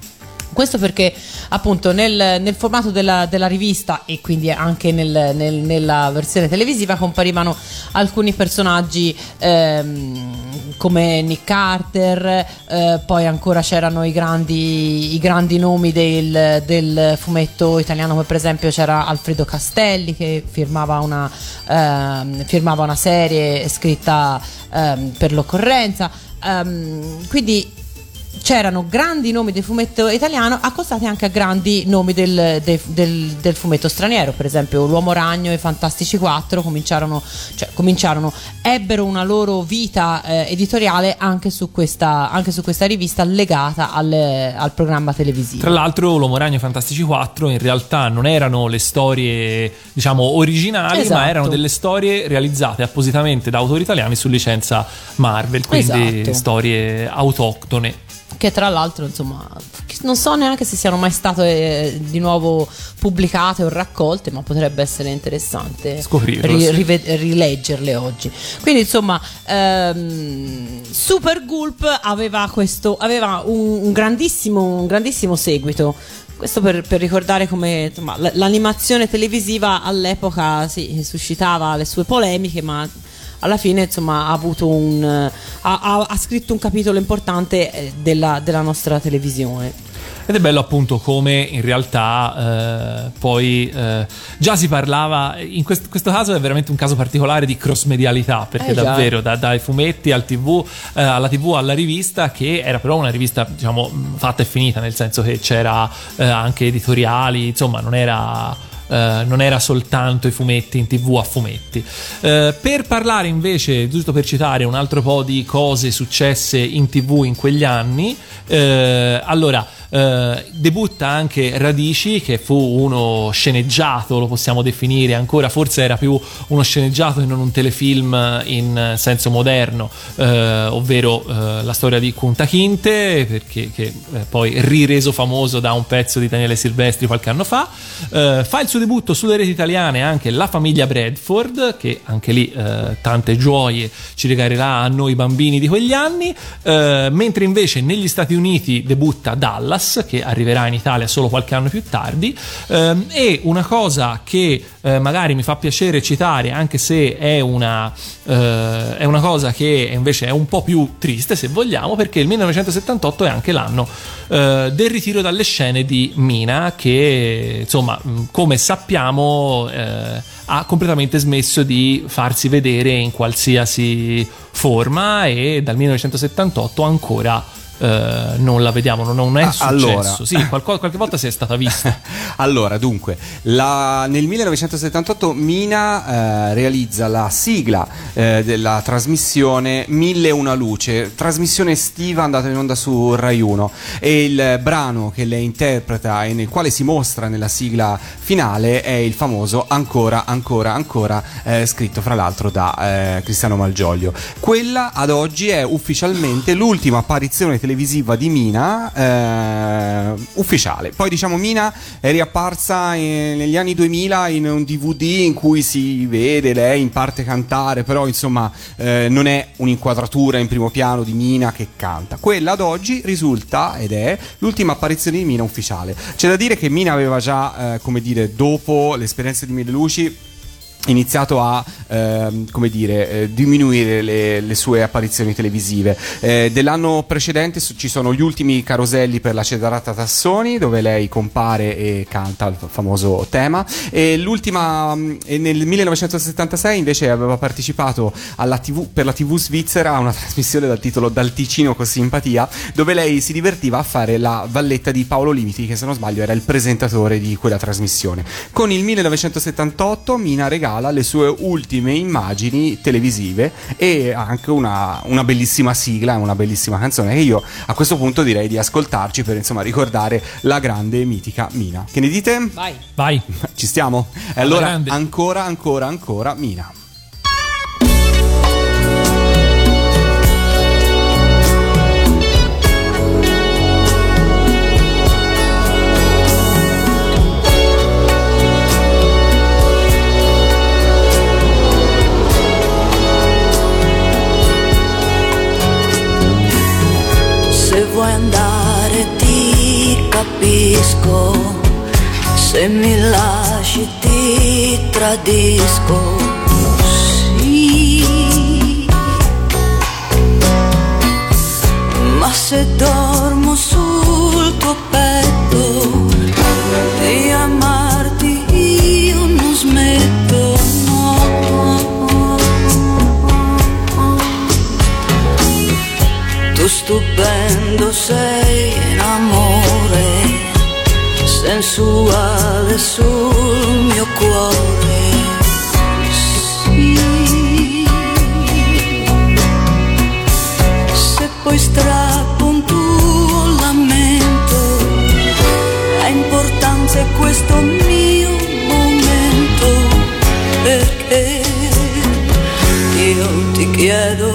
S3: Questo perché appunto nel, nel formato della, della rivista e quindi anche nel- nel- nella versione televisiva comparivano alcuni personaggi ehm, come Nick Carter, eh, poi ancora c'erano i grandi, i grandi nomi del, del fumetto italiano come per esempio c'era Alfredo Castelli che firmava una, ehm, firmava una serie scritta ehm, per l'occorrenza. Ehm, quindi c'erano grandi nomi del fumetto italiano accostati anche a grandi nomi del, de- del- del fumetto straniero per esempio l'Uomo Ragno e i Fantastici 4 cominciarono, cioè, cominciarono ebbero una loro vita eh, editoriale anche su, questa, anche su questa rivista legata al, al programma televisivo
S2: Tra l'altro, L'Uomo Ragno e i Fantastici 4 in realtà non erano le storie, diciamo, originali,
S3: Esatto.
S2: ma erano delle storie realizzate appositamente da autori italiani su licenza Marvel, quindi
S3: Esatto.
S2: storie autoctone.
S3: Che tra l'altro insomma non so neanche se siano mai state eh, di nuovo pubblicate o raccolte ma potrebbe essere interessante
S2: sì.
S3: rive- rileggerle oggi quindi insomma ehm, Super Gulp aveva questo aveva un, un grandissimo un grandissimo seguito Questo per, per ricordare come insomma, l'animazione televisiva all'epoca sì, suscitava le sue polemiche, ma alla fine insomma, ha, avuto un, eh, ha, ha- ha scritto un capitolo importante eh, della, della nostra televisione.
S2: Ed è bello appunto come in realtà eh, poi eh, già si parlava, in quest- questo caso è veramente un caso particolare di cross medialità, perché
S3: Eh,
S2: davvero da- dai fumetti al TV, eh, alla TV alla rivista, che era però una rivista diciamo fatta e finita, nel senso che c'era anche editoriali, insomma non era... eh, non era soltanto i fumetti in tv a fumetti. Eh, per parlare invece, giusto per citare un altro po' di cose successe in tv in quegli anni, eh, allora eh, debutta anche Radici, che fu uno sceneggiato, lo possiamo definire ancora, forse era più uno sceneggiato e non un telefilm in senso moderno, eh, ovvero eh, la storia di Kunta Kinte, perché, che eh, poi rireso famoso da un pezzo di Daniele Silvestri qualche anno fa. Eh, fa il suo debutto sulle reti italiane anche La famiglia Bradford, che anche lì tante gioie ci regalerà a noi bambini di quegli anni, mentre invece negli Stati Uniti debutta Dallas, che arriverà in Italia solo qualche anno più tardi, ehm, e una cosa che eh, magari mi fa piacere citare, anche se è una, eh, è una cosa che invece è un po' più triste, se vogliamo, perché il 1978 è anche l'anno eh, del ritiro dalle scene di Mina, che insomma, come sappiamo, eh, ha completamente smesso di farsi vedere in qualsiasi forma e dal 1978 ancora eh, non la vediamo, non, non è
S1: Ah,
S2: successo.
S1: allora.
S2: Sì, qualco- qualche volta si è stata vista.
S1: Allora, dunque, la- nel 1978 Mina eh, realizza la sigla eh, della trasmissione Mille e una luce, trasmissione estiva andata in onda su Rai 1 e il brano che lei interpreta e nel quale si mostra nella sigla finale è il famoso Ancora, ancora, ancora, eh, scritto fra l'altro da eh, Cristiano Malgioglio. Quella ad oggi è ufficialmente l'ultima apparizione televisiva di Mina eh, ufficiale. Poi diciamo Mina è riapparsa eh, negli anni 2000 in un DVD in cui si vede lei in parte cantare, però insomma eh, non è un'inquadratura in primo piano di Mina che canta. Quella ad oggi risulta ed è l'ultima apparizione di Mina ufficiale. C'è da dire che Mina aveva già, eh, come dire, dopo l'esperienza di Mille Luci iniziato a ehm, come dire eh, diminuire le, le sue apparizioni televisive. Eh, dell'anno precedente su- ci sono gli ultimi caroselli per la Cedarata Tassoni dove lei compare e canta il famoso tema. E l'ultima mh, e nel 1976 invece aveva partecipato TV, per la TV svizzera a una trasmissione dal titolo Dal Ticino con simpatia dove lei si divertiva a fare la valletta di Paolo Limiti che se non sbaglio era il presentatore di quella trasmissione. Con il 1978 Mina regala le sue ultime immagini televisive e anche una, una bellissima sigla, una bellissima canzone che io a questo punto direi di ascoltarci per insomma ricordare la grande e mitica Mina. Che ne dite?
S3: Vai.
S2: Vai.
S1: Ci stiamo? E allora
S2: grande.
S1: ancora, ancora, ancora Mina.
S5: Sì. Ma se dormo sul tuo petto di amarti io non smetto, no. Tu stupendo sei in amore, sensuale sul mio cuore. Questo mio momento, perché io ti chiedo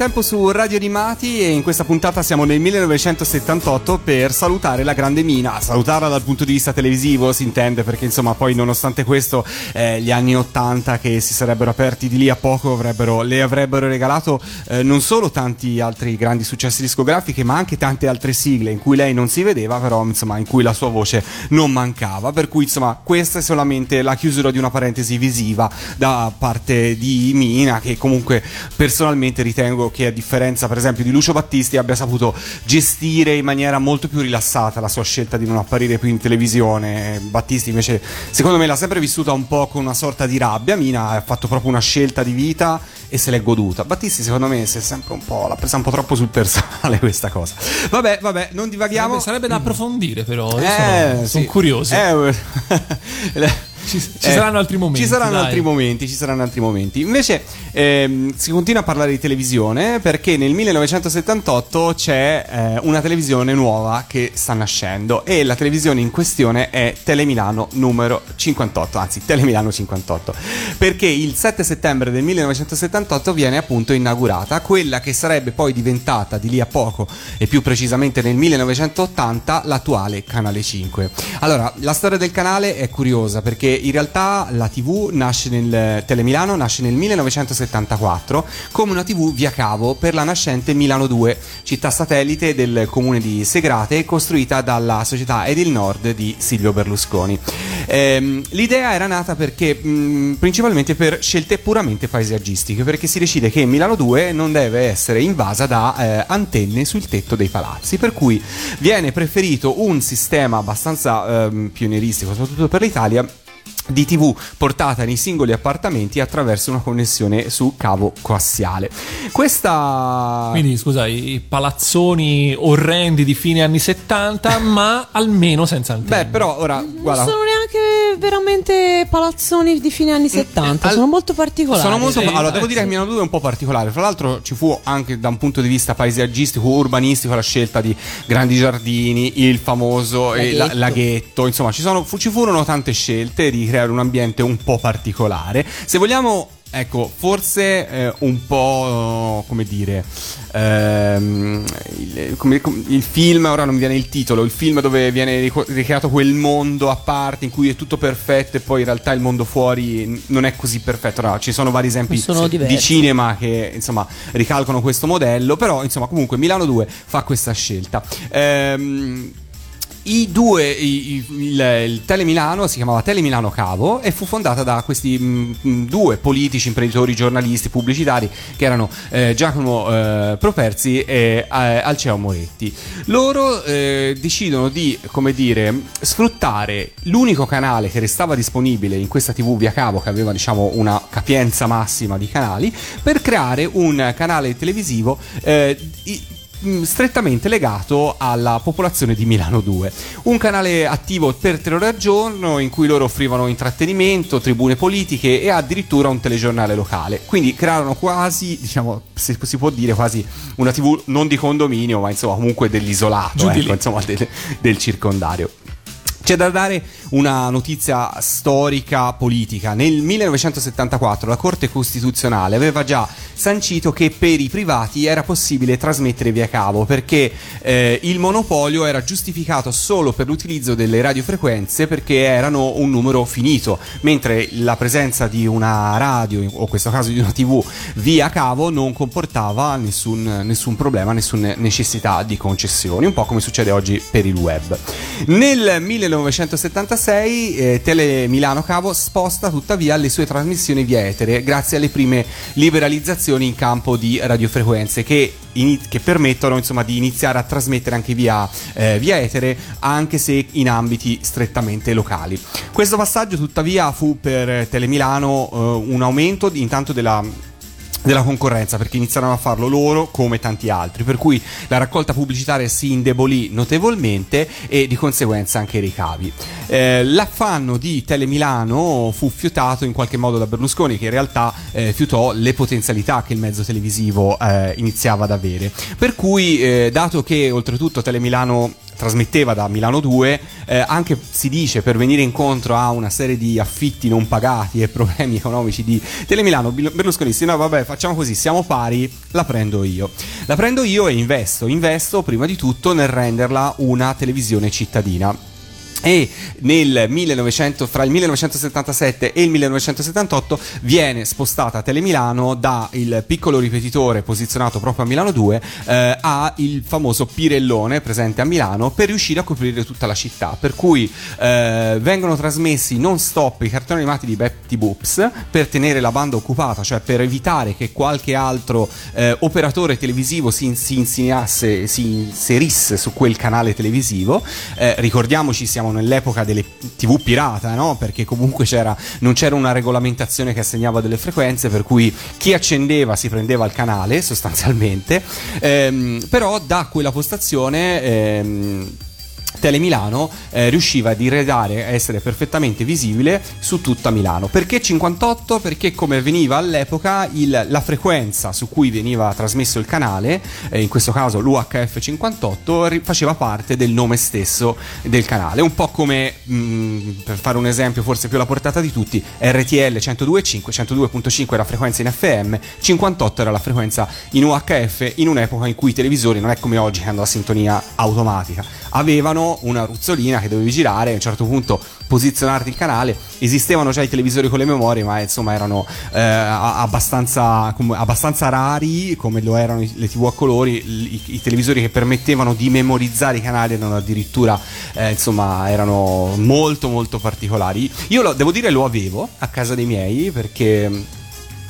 S1: tempo su Radio Animati e in questa puntata siamo nel 1978 per salutare la grande Mina, salutarla dal punto di vista televisivo si intende perché insomma poi nonostante questo eh, gli anni 80 che si sarebbero aperti di lì a poco avrebbero, le avrebbero regalato eh, non solo tanti altri grandi successi discografici ma anche tante altre sigle in cui lei non si vedeva però insomma in cui la sua voce non mancava. Per cui insomma questa è solamente la chiusura di una parentesi visiva da parte di Mina che comunque personalmente ritengo che a differenza per esempio di Lucio Battisti abbia saputo gestire in maniera molto più rilassata la sua scelta di non apparire più in televisione. Battisti invece secondo me l'ha sempre vissuta un po' con una sorta di rabbia, Mina ha fatto proprio una scelta di vita e se l'è goduta. Battisti secondo me si è sempre un po' l'ha presa un po' troppo sul personale questa cosa. Vabbè, vabbè, non divaghiamo.
S2: Sarebbe, sarebbe da approfondire, però.
S1: Eh,
S2: sono,
S1: sì.
S2: sono curioso.
S1: Eh,
S2: ci ci saranno altri momenti.
S1: Ci saranno
S2: dai.
S1: altri momenti, ci saranno altri momenti. Invece ehm, si continua a parlare di televisione perché nel 1978 c'è eh, una televisione nuova che sta nascendo e la televisione in questione è Telemilano numero 58, anzi Telemilano 58, perché il 7 settembre del 1978 viene appunto inaugurata quella che sarebbe poi diventata di lì a poco e più precisamente nel 1980 l'attuale Canale 5. Allora, la storia del canale è curiosa perché in realtà la TV nasce nel Telemilano nasce nel 1974 come una TV via cavo per la nascente Milano 2, città satellite del comune di Segrate costruita dalla società Edil Nord di Silvio Berlusconi. Ehm, l'idea era nata perché mh, principalmente per scelte puramente paesaggistiche, perché si decide che Milano 2 non deve essere invasa da eh, antenne sul tetto dei palazzi, per cui viene preferito un sistema abbastanza ehm, pionieristico, soprattutto per l'Italia, di TV portata nei singoli appartamenti attraverso una connessione su cavo coassiale. Questa
S2: Quindi, scusa, i palazzoni orrendi di fine anni 70, ma almeno senza antenne.
S1: Beh, però ora guarda
S3: Non sono veramente palazzoni di fine anni 70,
S1: al-
S3: sono molto particolari.
S1: Sono molto.
S2: sì,
S1: allora,
S2: eh,
S1: devo dire che Milano 2 è un po' particolare. Fra l'altro, ci fu anche da un punto di vista paesaggistico, urbanistico, la scelta di grandi giardini, il famoso eh, la-
S3: Laghetto.
S1: laghetto. Insomma, ci, sono- fu- ci furono tante scelte di creare un ambiente un po' particolare. Se vogliamo. Ecco, forse eh, un po' come dire, ehm, il, come- com- il film, ora non mi viene il titolo, il film dove viene ricreato quel mondo a parte in cui è tutto perfetto e poi in realtà il mondo fuori non è così perfetto. No, ci sono vari esempi
S3: Sono
S1: di cinema che insomma ricalcano questo modello, però insomma comunque Milano 2 fa questa scelta. Ehm, i due, i- i- il, il Telemilano si chiamava Telemilano Cavo e fu fondata da questi mh, mh, due politici, imprenditori, giornalisti, pubblicitari che erano eh, Giacomo eh, Properzi e eh, Alceo Moretti. Loro eh, decidono di, come dire, sfruttare l'unico canale che restava disponibile in questa TV via cavo che aveva diciamo una capienza massima di canali per creare un canale televisivo eh, strettamente legato alla popolazione di Milano 2. Un canale attivo per tre ore al giorno in cui loro offrivano intrattenimento, tribune politiche e addirittura un telegiornale locale. Quindi crearono quasi, diciamo, se si può dire quasi una TV non di condominio, ma insomma comunque dell'isolato, ecco, insomma del, del circondario. C'è da dare una notizia storica politica. Nel 1974 la Corte Costituzionale aveva già sancito che per i privati era possibile trasmettere via cavo perché eh, il monopolio era giustificato solo per l'utilizzo delle radiofrequenze perché erano un numero finito, mentre la presenza di una radio o in questo caso di una TV via cavo non comportava nessun, nessun problema, nessuna necessità di concessioni, un po' come succede oggi per il web. Nel 1976 eh, Tele Milano Cavo sposta tuttavia le sue trasmissioni via etere grazie alle prime liberalizzazioni in campo di radiofrequenze che, ini- che permettono insomma di iniziare a trasmettere anche via, eh, via etere anche se in ambiti strettamente locali. Questo passaggio tuttavia fu per Telemilano eh, un aumento intanto della della concorrenza perché iniziarono a farlo loro come tanti altri. Per cui la raccolta pubblicitaria si indebolì notevolmente e di conseguenza anche i ricavi. Eh, l'affanno di Telemilano fu fiutato in qualche modo da Berlusconi che in realtà eh, fiutò le potenzialità che il mezzo televisivo eh, iniziava ad avere. Per cui eh, dato che oltretutto Telemilano trasmetteva da Milano 2, eh, anche si dice per venire incontro a una serie di affitti non pagati e problemi economici di Telemilano, Berlusconi disse no vabbè facciamo così, siamo pari, la prendo io. La prendo io e investo, investo prima di tutto nel renderla una televisione cittadina. E nel 1900, fra il 1977 e il 1978 viene spostata Telemilano da il piccolo ripetitore posizionato proprio a Milano 2 eh, a il famoso Pirellone presente a Milano per riuscire a coprire tutta la città. Per cui eh, vengono trasmessi non stop i cartoni animati di Betty Boops per tenere la banda occupata, cioè per evitare che qualche altro eh, operatore televisivo si, si si inserisse su quel canale televisivo. Eh, ricordiamoci, siamo nell'epoca delle tv pirata, no? Perché comunque c'era, non c'era una regolamentazione che assegnava delle frequenze, per cui chi accendeva si prendeva il canale sostanzialmente. Ehm, però da quella postazione. Ehm, Telemilano eh, riusciva ad irredare a essere perfettamente visibile su tutta Milano. Perché 58? Perché come avveniva all'epoca il- la frequenza su cui veniva trasmesso il canale, eh, in questo caso l'UHF 58, ri- faceva parte del nome stesso del canale. Un po' come, mh, per fare un esempio forse più alla portata di tutti, RTL 102.5, 102.5 era la frequenza in FM, 58 era la frequenza in UHF in un'epoca in cui i televisori non è come oggi che hanno la sintonia automatica, avevano una ruzzolina che dovevi girare, a un certo punto posizionarti il canale, esistevano già i televisori con le memorie ma insomma erano eh, abbastanza, com- abbastanza rari come lo erano le tv a colori, i, i televisori che permettevano di memorizzare i canali erano addirittura eh, insomma erano molto molto particolari. Io lo, devo dire lo avevo a casa dei miei perché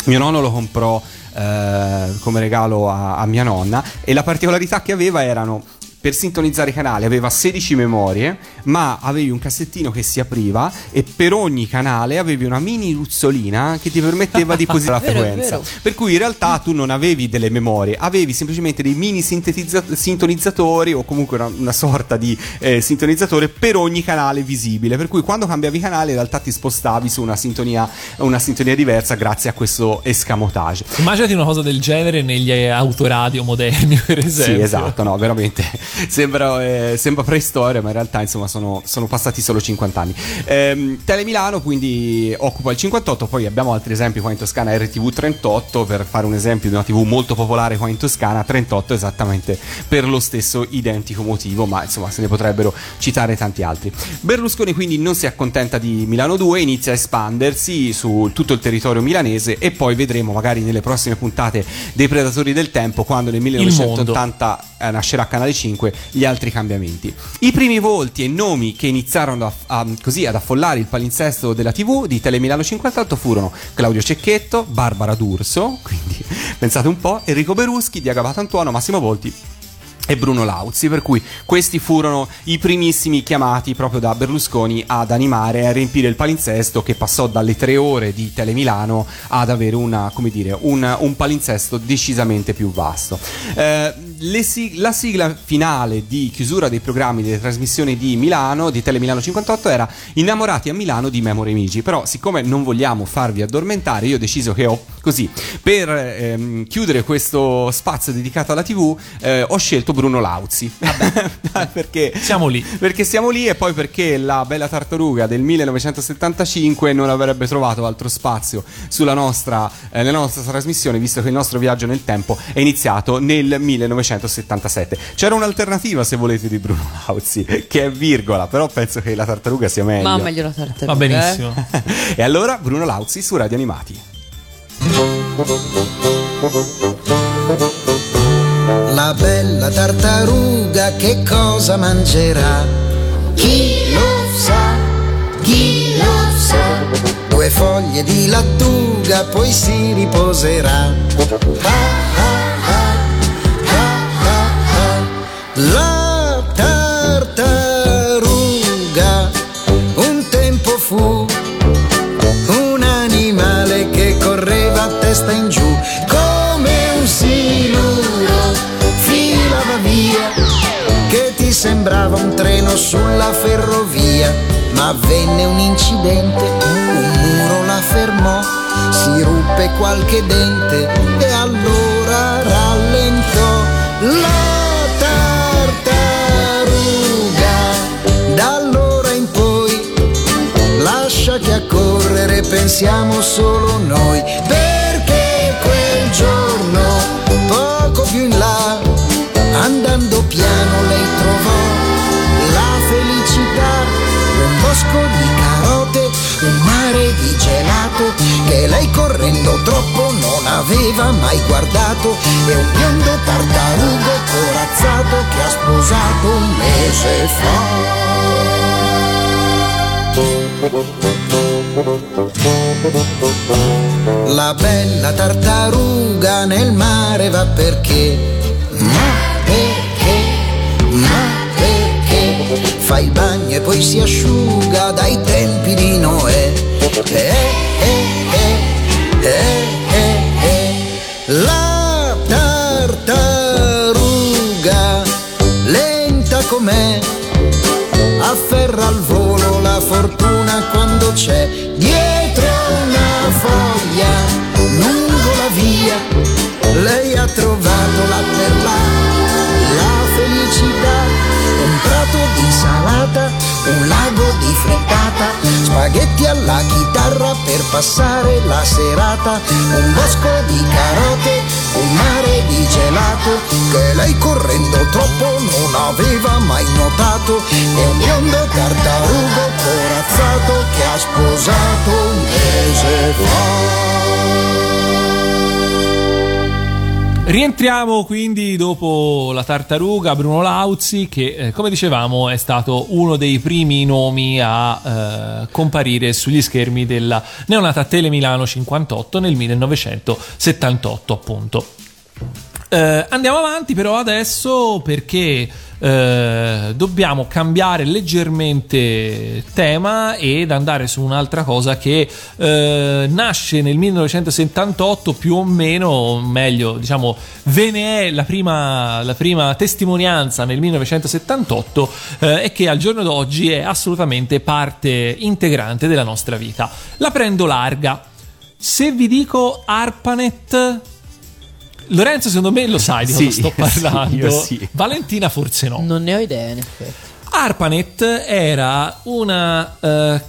S1: mio nonno lo comprò eh, come regalo a, a mia nonna e la particolarità che aveva erano per sintonizzare i canali aveva 16 memorie, ma avevi un cassettino che si apriva e per ogni canale avevi una mini ruzzolina che ti permetteva di posizionare la frequenza.
S3: vero.
S1: Per cui in realtà tu non avevi delle memorie, avevi semplicemente dei mini sintetizza- sintonizzatori o comunque una, una sorta di eh, sintonizzatore per ogni canale visibile. Per cui quando cambiavi canale in realtà ti spostavi su una sintonia, una sintonia diversa grazie a questo escamotage.
S2: Immaginati una cosa del genere negli autoradio moderni, per esempio.
S1: Sì, esatto, no, veramente sembra, eh, sembra preistoria, ma in realtà insomma sono, sono passati solo 50 anni. Ehm, Telemilano quindi occupa il 58, poi abbiamo altri esempi qua in Toscana, RTV 38, per fare un esempio di una TV molto popolare qua in Toscana, 38 esattamente per lo stesso identico motivo, ma insomma se ne potrebbero citare tanti altri. Berlusconi quindi non si accontenta di Milano 2, inizia a espandersi su tutto il territorio milanese e poi vedremo magari nelle prossime puntate dei Predatori del Tempo quando nel 1980 eh, nascerà Canale 5 gli altri cambiamenti. I primi volti e nomi che iniziarono a- a- così ad affollare il palinsesto della TV di Telemilano 58 furono Claudio Cecchetto, Barbara D'Urso, quindi pensate un po', Enrico Beruschi, Diego Antuono, Massimo Volti e Bruno Lauzi, per cui questi furono i primissimi chiamati proprio da Berlusconi ad animare e a riempire il palinsesto che passò dalle tre ore di Telemilano ad avere una, dire, un, un palinsesto decisamente più vasto. Eh, sig- la sigla finale di chiusura dei programmi delle trasmissioni di Milano, di Telemilano 58, era Innamorati a Milano di Memory Migi, però siccome non vogliamo farvi addormentare, io ho deciso che ho così, per ehm, chiudere questo spazio dedicato alla TV, eh, ho scelto Bruno Lauzi. perché
S2: Siamo lì.
S1: perché siamo lì e poi perché la bella tartaruga del 1975 non avrebbe trovato altro spazio sulla nostra, eh, nella nostra trasmissione, visto che il nostro viaggio nel tempo è iniziato nel 1977. C'era un'alternativa, se volete, di Bruno Lauzi, che è virgola, però penso che la tartaruga sia meglio.
S3: Ma meglio la tartaruga.
S2: Va benissimo.
S1: e allora Bruno Lauzi su Radio Animati.
S9: La bella tartaruga che cosa mangerà? Chi lo sa? Chi lo sa? Due foglie di lattuga poi si riposerà. Ah, La tartaruga un tempo fu un animale che correva a testa in giù come un siluro filava via che ti sembrava un treno sulla ferrovia ma avvenne un incidente un muro la fermò si ruppe qualche dente e allora rallentò siamo solo noi, perché quel giorno, poco più in là, andando piano lei trovò la felicità, un bosco di carote, un mare di gelato, che lei correndo troppo non aveva mai guardato, e un biondo tartarugo corazzato che ha sposato un mese fa. La bella tartaruga nel mare va perché, ma perché, ma perché fa il bagno e poi si asciuga dai tempi di Noè. Eh, eh, eh, eh, eh, eh. La tartaruga, lenta com'è, afferra la quando c'è dietro una foglia lungo la via lei ha trovato là per là la felicità un prato di salata un lago di frittata spaghetti alla chitarra per passare la serata un bosco di carote un mare di gelato che lei correndo troppo non aveva mai notato e un biondo tartarugo corazzato che ha sposato un mese fa.
S2: Rientriamo quindi dopo la tartaruga Bruno Lauzi che eh, come dicevamo è stato uno dei primi nomi a eh, comparire sugli schermi della neonata Tele Milano 58 nel 1978 appunto. Eh, andiamo avanti però adesso perché eh, dobbiamo cambiare leggermente tema ed andare su un'altra cosa che eh, nasce nel 1978 più o meno, meglio diciamo ve ne è la prima, la prima testimonianza nel 1978 eh, e che al giorno d'oggi è assolutamente parte integrante della nostra vita. La prendo larga. Se vi dico ARPANET Lorenzo, secondo me lo sai di cosa
S1: Sì,
S2: sto
S1: sì,
S2: parlando.
S1: io sì.
S2: Valentina, forse no.
S3: Non ne ho idea, in effetti.
S2: ARPANET era una, eh,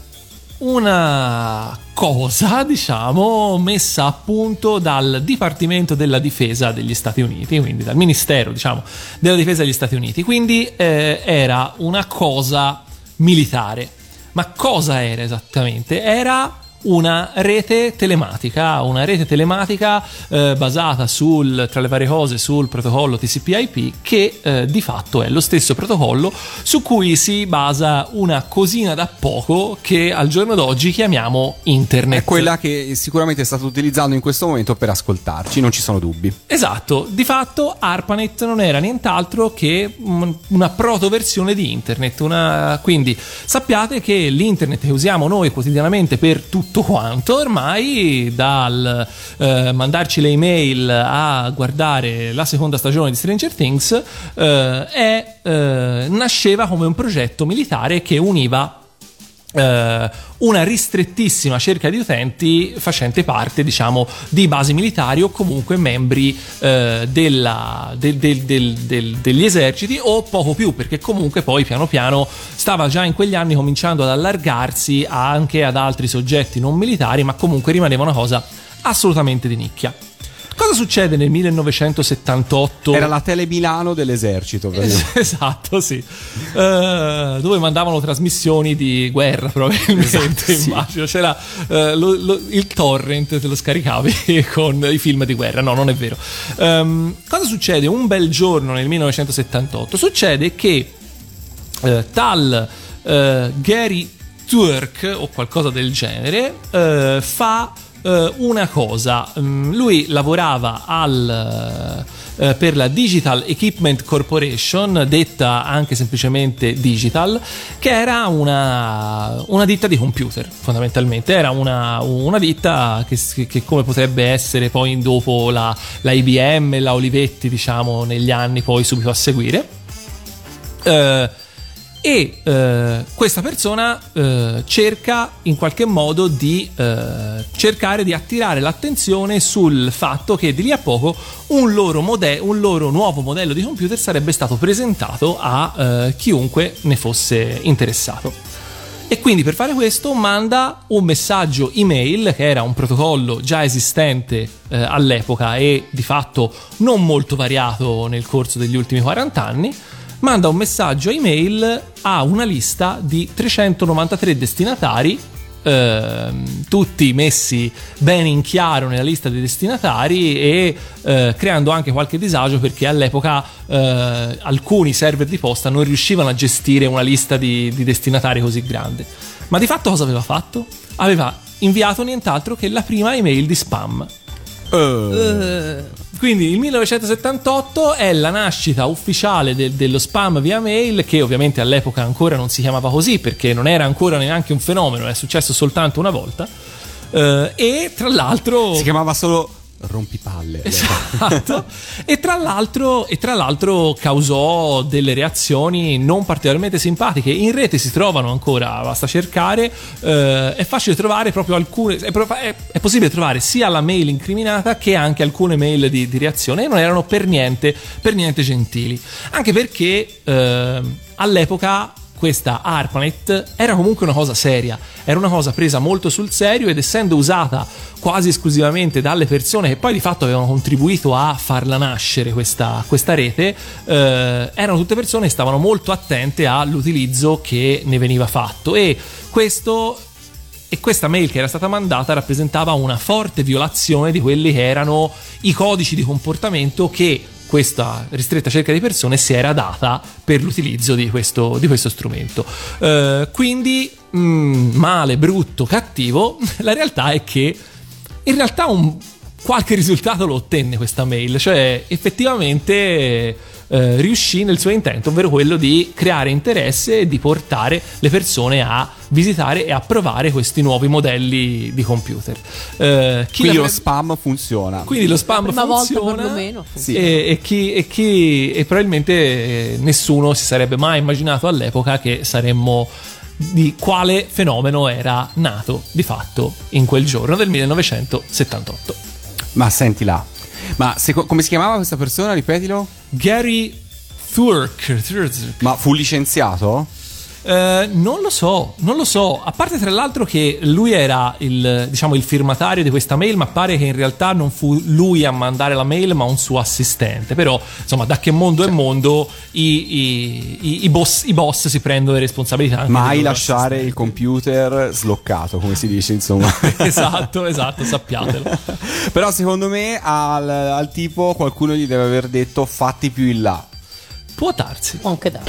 S2: una cosa, diciamo, messa a punto dal Dipartimento della Difesa degli Stati Uniti, quindi dal Ministero, diciamo, della Difesa degli Stati Uniti. Quindi eh, era una cosa militare. Ma cosa era esattamente? Era una rete telematica, una rete telematica eh, basata sul, tra le varie cose, sul protocollo TCP/IP che eh, di fatto è lo stesso protocollo su cui si basa una cosina da poco che al giorno d'oggi chiamiamo internet.
S1: È quella che sicuramente state utilizzando in questo momento per ascoltarci, non ci sono dubbi.
S2: Esatto, di fatto ARPANET non era nient'altro che un- una protoversione di internet, una- quindi sappiate che l'internet che usiamo noi quotidianamente per tutto quanto, ormai dal eh, mandarci le email a guardare la seconda stagione di Stranger Things, eh, è, eh, nasceva come un progetto militare che univa una ristrettissima cerca di utenti facente parte, diciamo, di basi militari o comunque membri eh, della- del- del- del- del- degli eserciti o poco più, perché comunque poi piano piano stava già in quegli anni cominciando ad allargarsi anche ad altri soggetti non militari, ma comunque rimaneva una cosa assolutamente di nicchia. Cosa succede nel 1978?
S1: Era la Tele Milano dell'esercito.
S2: esatto, sì. Eh, dove mandavano trasmissioni di guerra, probabilmente.
S1: Esatto, sì.
S2: Immagino. C'era eh, lo- lo- il torrent, te lo scaricavi con i film di guerra. No, non è vero. Ehm, cosa succede un bel giorno nel 1978? Succede che eh, tal Gary Turk o qualcosa del genere fa una cosa. Mm, lui lavorava al, eh, per la Digital Equipment Corporation, detta anche semplicemente Digital, che era una, una ditta di computer, fondamentalmente. Era una, una ditta che, che come potrebbe essere poi dopo la, la IBM, la Olivetti, diciamo, negli anni poi subito a seguire. Eh, e eh, questa persona eh, cerca in qualche modo di eh, cercare di attirare l'attenzione sul fatto che di lì a poco un loro, mode- un loro nuovo modello di computer sarebbe stato presentato a eh, chiunque ne fosse interessato. E quindi per fare questo manda un messaggio email che era un protocollo già esistente eh, all'epoca e di fatto non molto variato nel corso degli ultimi 40 anni. Manda un messaggio email a una lista di 393 destinatari ehm, tutti messi bene in chiaro nella lista dei destinatari e eh, creando anche qualche disagio perché all'epoca eh, alcuni server di posta non riuscivano a gestire una lista di, di destinatari così grande. Ma di fatto cosa aveva fatto? Aveva inviato nient'altro che la prima email di spam. Quindi il 1978 è la nascita ufficiale del- dello spam via mail, che ovviamente all'epoca ancora non si chiamava così perché non era ancora neanche un fenomeno, è successo soltanto una volta. Eh, e tra l'altro.
S1: Si chiamava solo rompipalle.
S2: Esatto. e, tra l'altro, e tra l'altro causò delle reazioni non particolarmente simpatiche. In rete si trovano ancora, basta cercare. eh, è facile trovare proprio alcune. È, è- è possibile trovare sia la mail incriminata che anche alcune mail di, di reazione e non erano per niente, per niente gentili. Anche perché eh, all'epoca questa ARPANET era comunque una cosa seria, era una cosa presa molto sul serio ed essendo usata quasi esclusivamente dalle persone che poi di fatto avevano contribuito a farla nascere questa, questa rete, eh, erano tutte persone che stavano molto attente all'utilizzo che ne veniva fatto. E questo e questa mail che era stata mandata rappresentava una forte violazione di quelli che erano i codici di comportamento che questa ristretta cerca di persone si era data per l'utilizzo di questo, di questo strumento. Eh, quindi, mm, male, brutto, cattivo, la realtà è che in realtà un qualche risultato lo ottenne questa mail, cioè effettivamente eh, riuscì nel suo intento, ovvero quello di creare interesse e di portare le persone a visitare e a provare questi nuovi modelli di computer. Eh, chi
S1: Quindi lo spam funziona.
S2: quindi lo spam funziona.
S1: Sì.
S2: e, e chi, e chi- e probabilmente eh, nessuno si sarebbe mai immaginato all'epoca che saremmo di quale fenomeno era nato di fatto in quel giorno del 1978.
S1: Ma senti là. Ma seco- come si chiamava questa persona? Ripetilo.
S2: Gary Thurk,
S1: Ma fu licenziato?
S2: Eh, non lo so, non lo so. A parte tra l'altro che lui era il, diciamo, il firmatario di questa mail, ma pare che in realtà non fu lui a mandare la mail, ma un suo assistente. Però, insomma, da che mondo è mondo, i, i- i- i boss, i boss si prendono le responsabilità. anche
S1: Mai lasciare il computer sloccato, come si dice, insomma.
S2: esatto, esatto, sappiatelo.
S1: Però secondo me al, al tipo qualcuno gli deve aver detto fatti più in là.
S2: Può darsi.
S3: Anche da.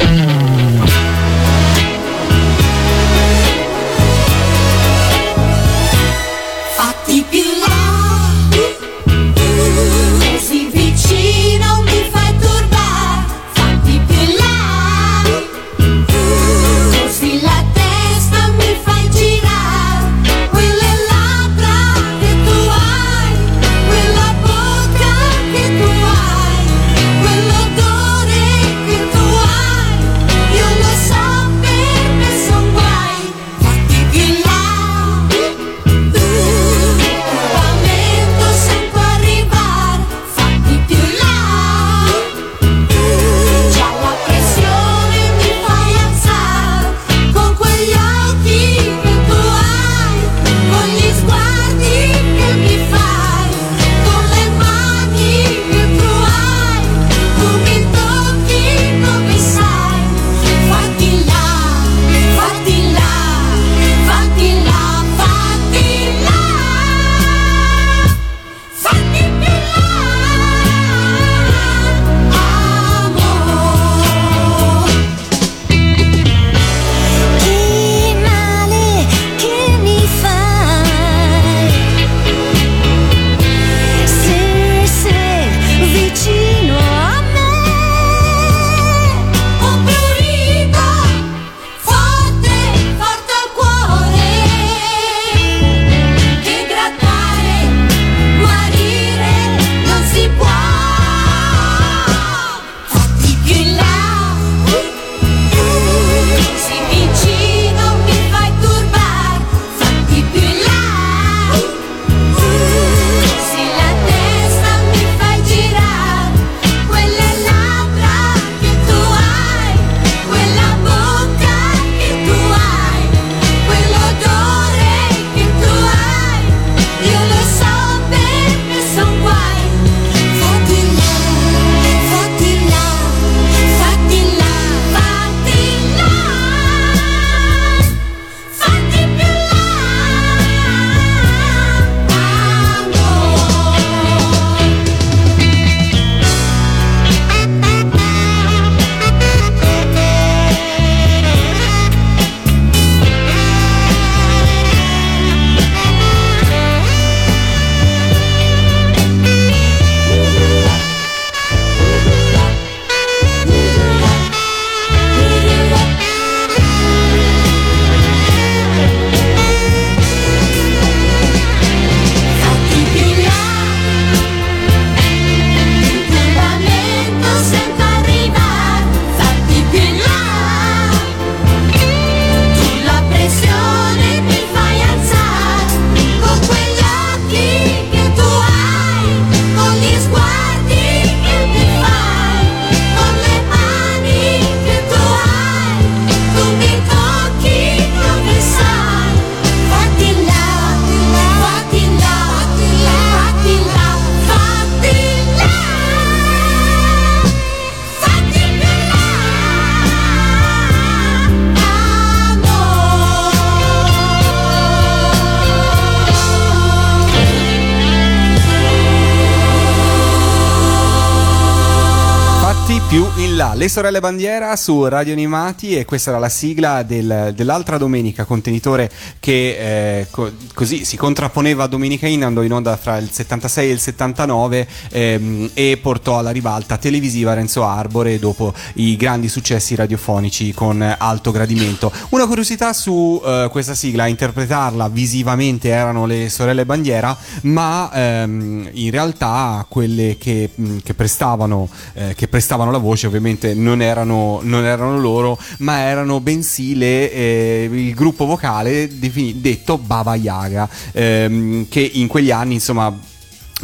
S1: Sorelle bandiera su Radio Animati e questa era la sigla del- dell'altra domenica contenitore che eh, co- così si contrapponeva a Domenica In, andò in onda fra il 76 e il 79 ehm, e portò alla ribalta televisiva Renzo Arbore dopo i grandi successi radiofonici con alto gradimento. Una curiosità su eh, questa sigla, a interpretarla visivamente erano le sorelle bandiera, ma ehm, in realtà quelle che, mh, che prestavano, eh, che prestavano la voce ovviamente non erano, non erano loro, ma erano bensì le, eh, il gruppo vocale detto Baba Yaga, ehm, che in quegli anni insomma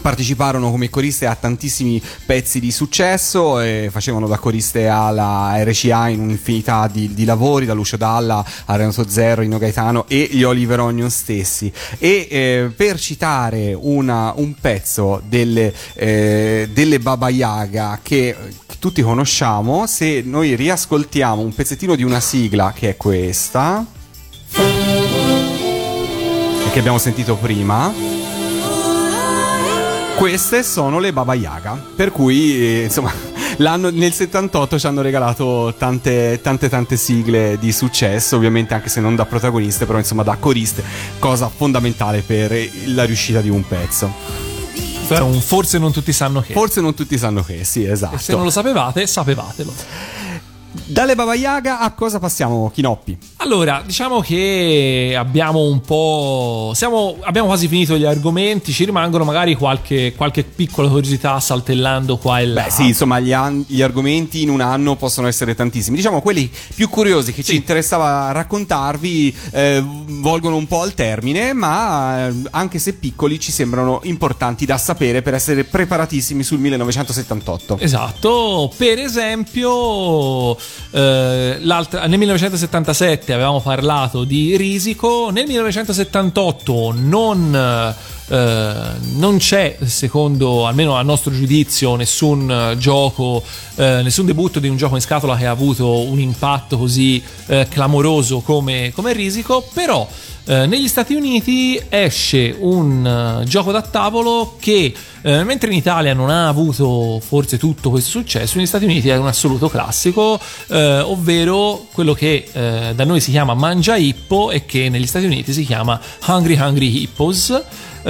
S1: parteciparono come coriste a tantissimi pezzi di successo e facevano da coriste alla RCA in un'infinità di, di lavori, da Lucio Dalla a Renato Zero, Ino Gaetano e gli Oliver Onion stessi. E eh, per citare una- un pezzo delle, eh, delle Baba Yaga che tutti conosciamo, se noi riascoltiamo un pezzettino di una sigla che è questa, che abbiamo sentito prima. Queste sono le Baba Yaga, per cui eh, insomma l'anno, nel 78 ci hanno regalato tante tante tante sigle di successo, ovviamente anche se non da protagoniste, però insomma da coriste, cosa fondamentale per la riuscita di un pezzo.
S2: Forse non tutti sanno che.
S1: Forse non tutti sanno che, sì, esatto.
S2: E se non lo sapevate, sapevatelo.
S1: Dalle Baba Yaga a cosa passiamo, Chinoppi?
S2: Allora, diciamo che abbiamo un po'. Siamo, abbiamo quasi finito gli argomenti. Ci rimangono magari qualche, qualche piccola curiosità saltellando qua e là.
S1: Beh, sì, insomma, gli, an- gli argomenti in un anno possono essere tantissimi. Diciamo quelli più curiosi che ci interessava raccontarvi eh, volgono un po' al termine, ma eh, anche se piccoli ci sembrano importanti da sapere per essere preparatissimi sul 1978.
S2: Esatto, per esempio eh, nel 1977 avevamo parlato di Risico, nel 1978 non, eh, non c'è, secondo almeno a nostro giudizio, nessun eh, gioco, eh, nessun debutto di un gioco in scatola che ha avuto un impatto così eh, clamoroso come, come Risico, però eh, negli Stati Uniti esce un gioco da tavolo che eh, mentre in Italia non ha avuto forse tutto questo successo, negli Stati Uniti è un assoluto classico, eh, ovvero quello che eh, da noi si chiama Mangia Hippo e che negli Stati Uniti si chiama Hungry Hungry Hippos.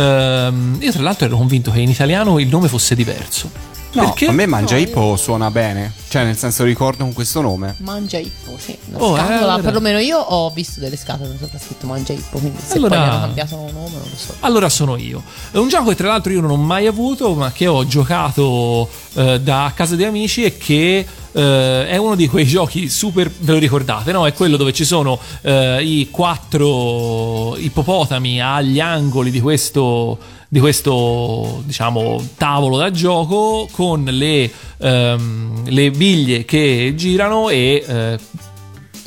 S2: Ehm, io tra l'altro ero convinto che in italiano il nome fosse diverso.
S1: No,
S2: Perché?
S1: a me Mangia
S3: No,
S1: Hippo suona bene, cioè nel senso ricordo con questo nome.
S10: Mangia Hippo, sì. Una
S2: Oh, eh,
S10: scatola,
S2: allora-
S10: perlomeno io ho visto delle scatole dove sopra scritto Mangia Hippo, quindi se
S2: Allora-
S10: poi hanno cambiato nome non lo so.
S2: Allora sono io. È un gioco che tra l'altro io non ho mai avuto, ma che ho giocato eh, da casa di amici e che eh, è uno di quei giochi super, ve lo ricordate, no? È quello dove ci sono eh, i quattro ippopotami agli angoli di questo, di questo diciamo, tavolo da gioco con le, ehm, le biglie che girano e eh,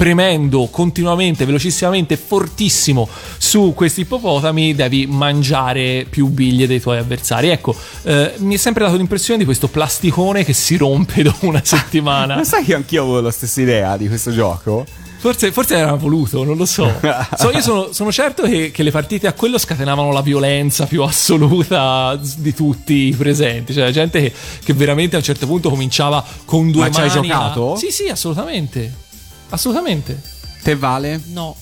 S2: premendo continuamente, velocissimamente, fortissimo su questi ippopotami, devi mangiare più biglie dei tuoi avversari. Ecco, eh, mi è sempre dato l'impressione di questo plasticone che si rompe dopo una settimana.
S1: Ma sai che anch'io avevo la stessa idea di questo gioco?
S2: Forse, forse era voluto, non lo so. So, io sono, sono certo che, che le partite a quello scatenavano la violenza più assoluta di tutti i presenti. Cioè, gente che, che veramente a un certo punto cominciava con due
S1: Ma ci hai
S2: mani a-
S1: giocato?
S2: Sì, sì, assolutamente. Assolutamente.
S1: Te vale?
S3: No.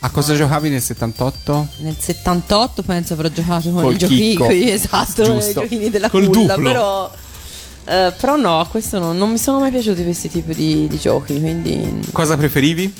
S1: A cosa giocavi nel 78?
S3: Nel 78 penso avrò giocato con
S1: Col
S3: i giochini, esatto, con i
S1: Giusto.
S3: giochini della
S2: Col
S3: culla,
S2: duplo.
S3: però eh, però no, a questo no, non mi sono mai piaciuti questi tipi di, di giochi, quindi
S1: Cosa preferivi?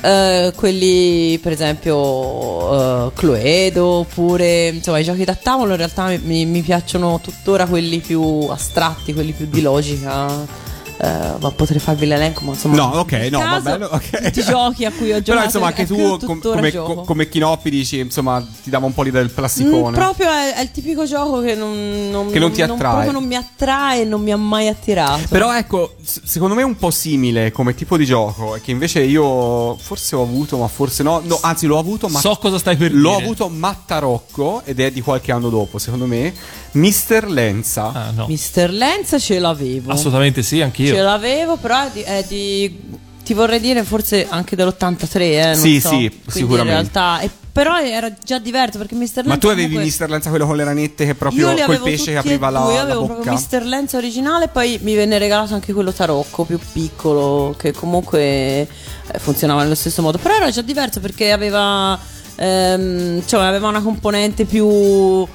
S3: eh, quelli per esempio eh, Cluedo oppure insomma i giochi da tavolo in realtà mi, mi- mi piacciono tuttora quelli più astratti, quelli più di logica. Eh, ma potrei farvi l'elenco, ma insomma.
S1: No, ok, no, va bene, ok.
S3: Tutti i giochi a cui ho giocato.
S1: Però insomma anche
S3: è
S1: tu com- come, co- come Chinoppi dici, insomma, ti dava un po' l'idea del
S3: Mm,
S1: plasticone.
S3: proprio è, è il tipico gioco che non, non-
S1: Che non ti attrae.
S3: proprio non mi attrae e non mi ha mai attirato.
S1: Però ecco, secondo me è un po' simile come tipo di gioco, e che invece io forse ho avuto, ma forse no. No, anzi l'ho avuto, ma
S2: So cosa stai per
S1: l'ho
S2: dire.
S1: avuto Mattarocco ed è di qualche anno dopo, secondo me, Mister Lenza.
S2: Ah, no.
S3: Mister Lenz ce l'avevo.
S2: Assolutamente sì, anch'io.
S3: Ce l'avevo, però è di, è di- Ti vorrei dire forse anche dell'83, eh, non
S1: Sì,
S3: so.
S1: sì,
S3: Quindi
S1: sicuramente.
S3: in realtà... E però era già diverso perché Mr. Lenz
S1: Ma tu avevi
S3: comunque-
S1: Mr. Lenza quello con le ranette che proprio
S3: io
S1: quel pesce che apriva la,
S3: io
S1: la
S3: avevo
S1: bocca?
S3: proprio Mr. Lenz originale poi mi venne regalato anche quello tarocco più piccolo che comunque eh, funzionava nello stesso modo però era già diverso perché aveva ehm, cioè aveva una componente più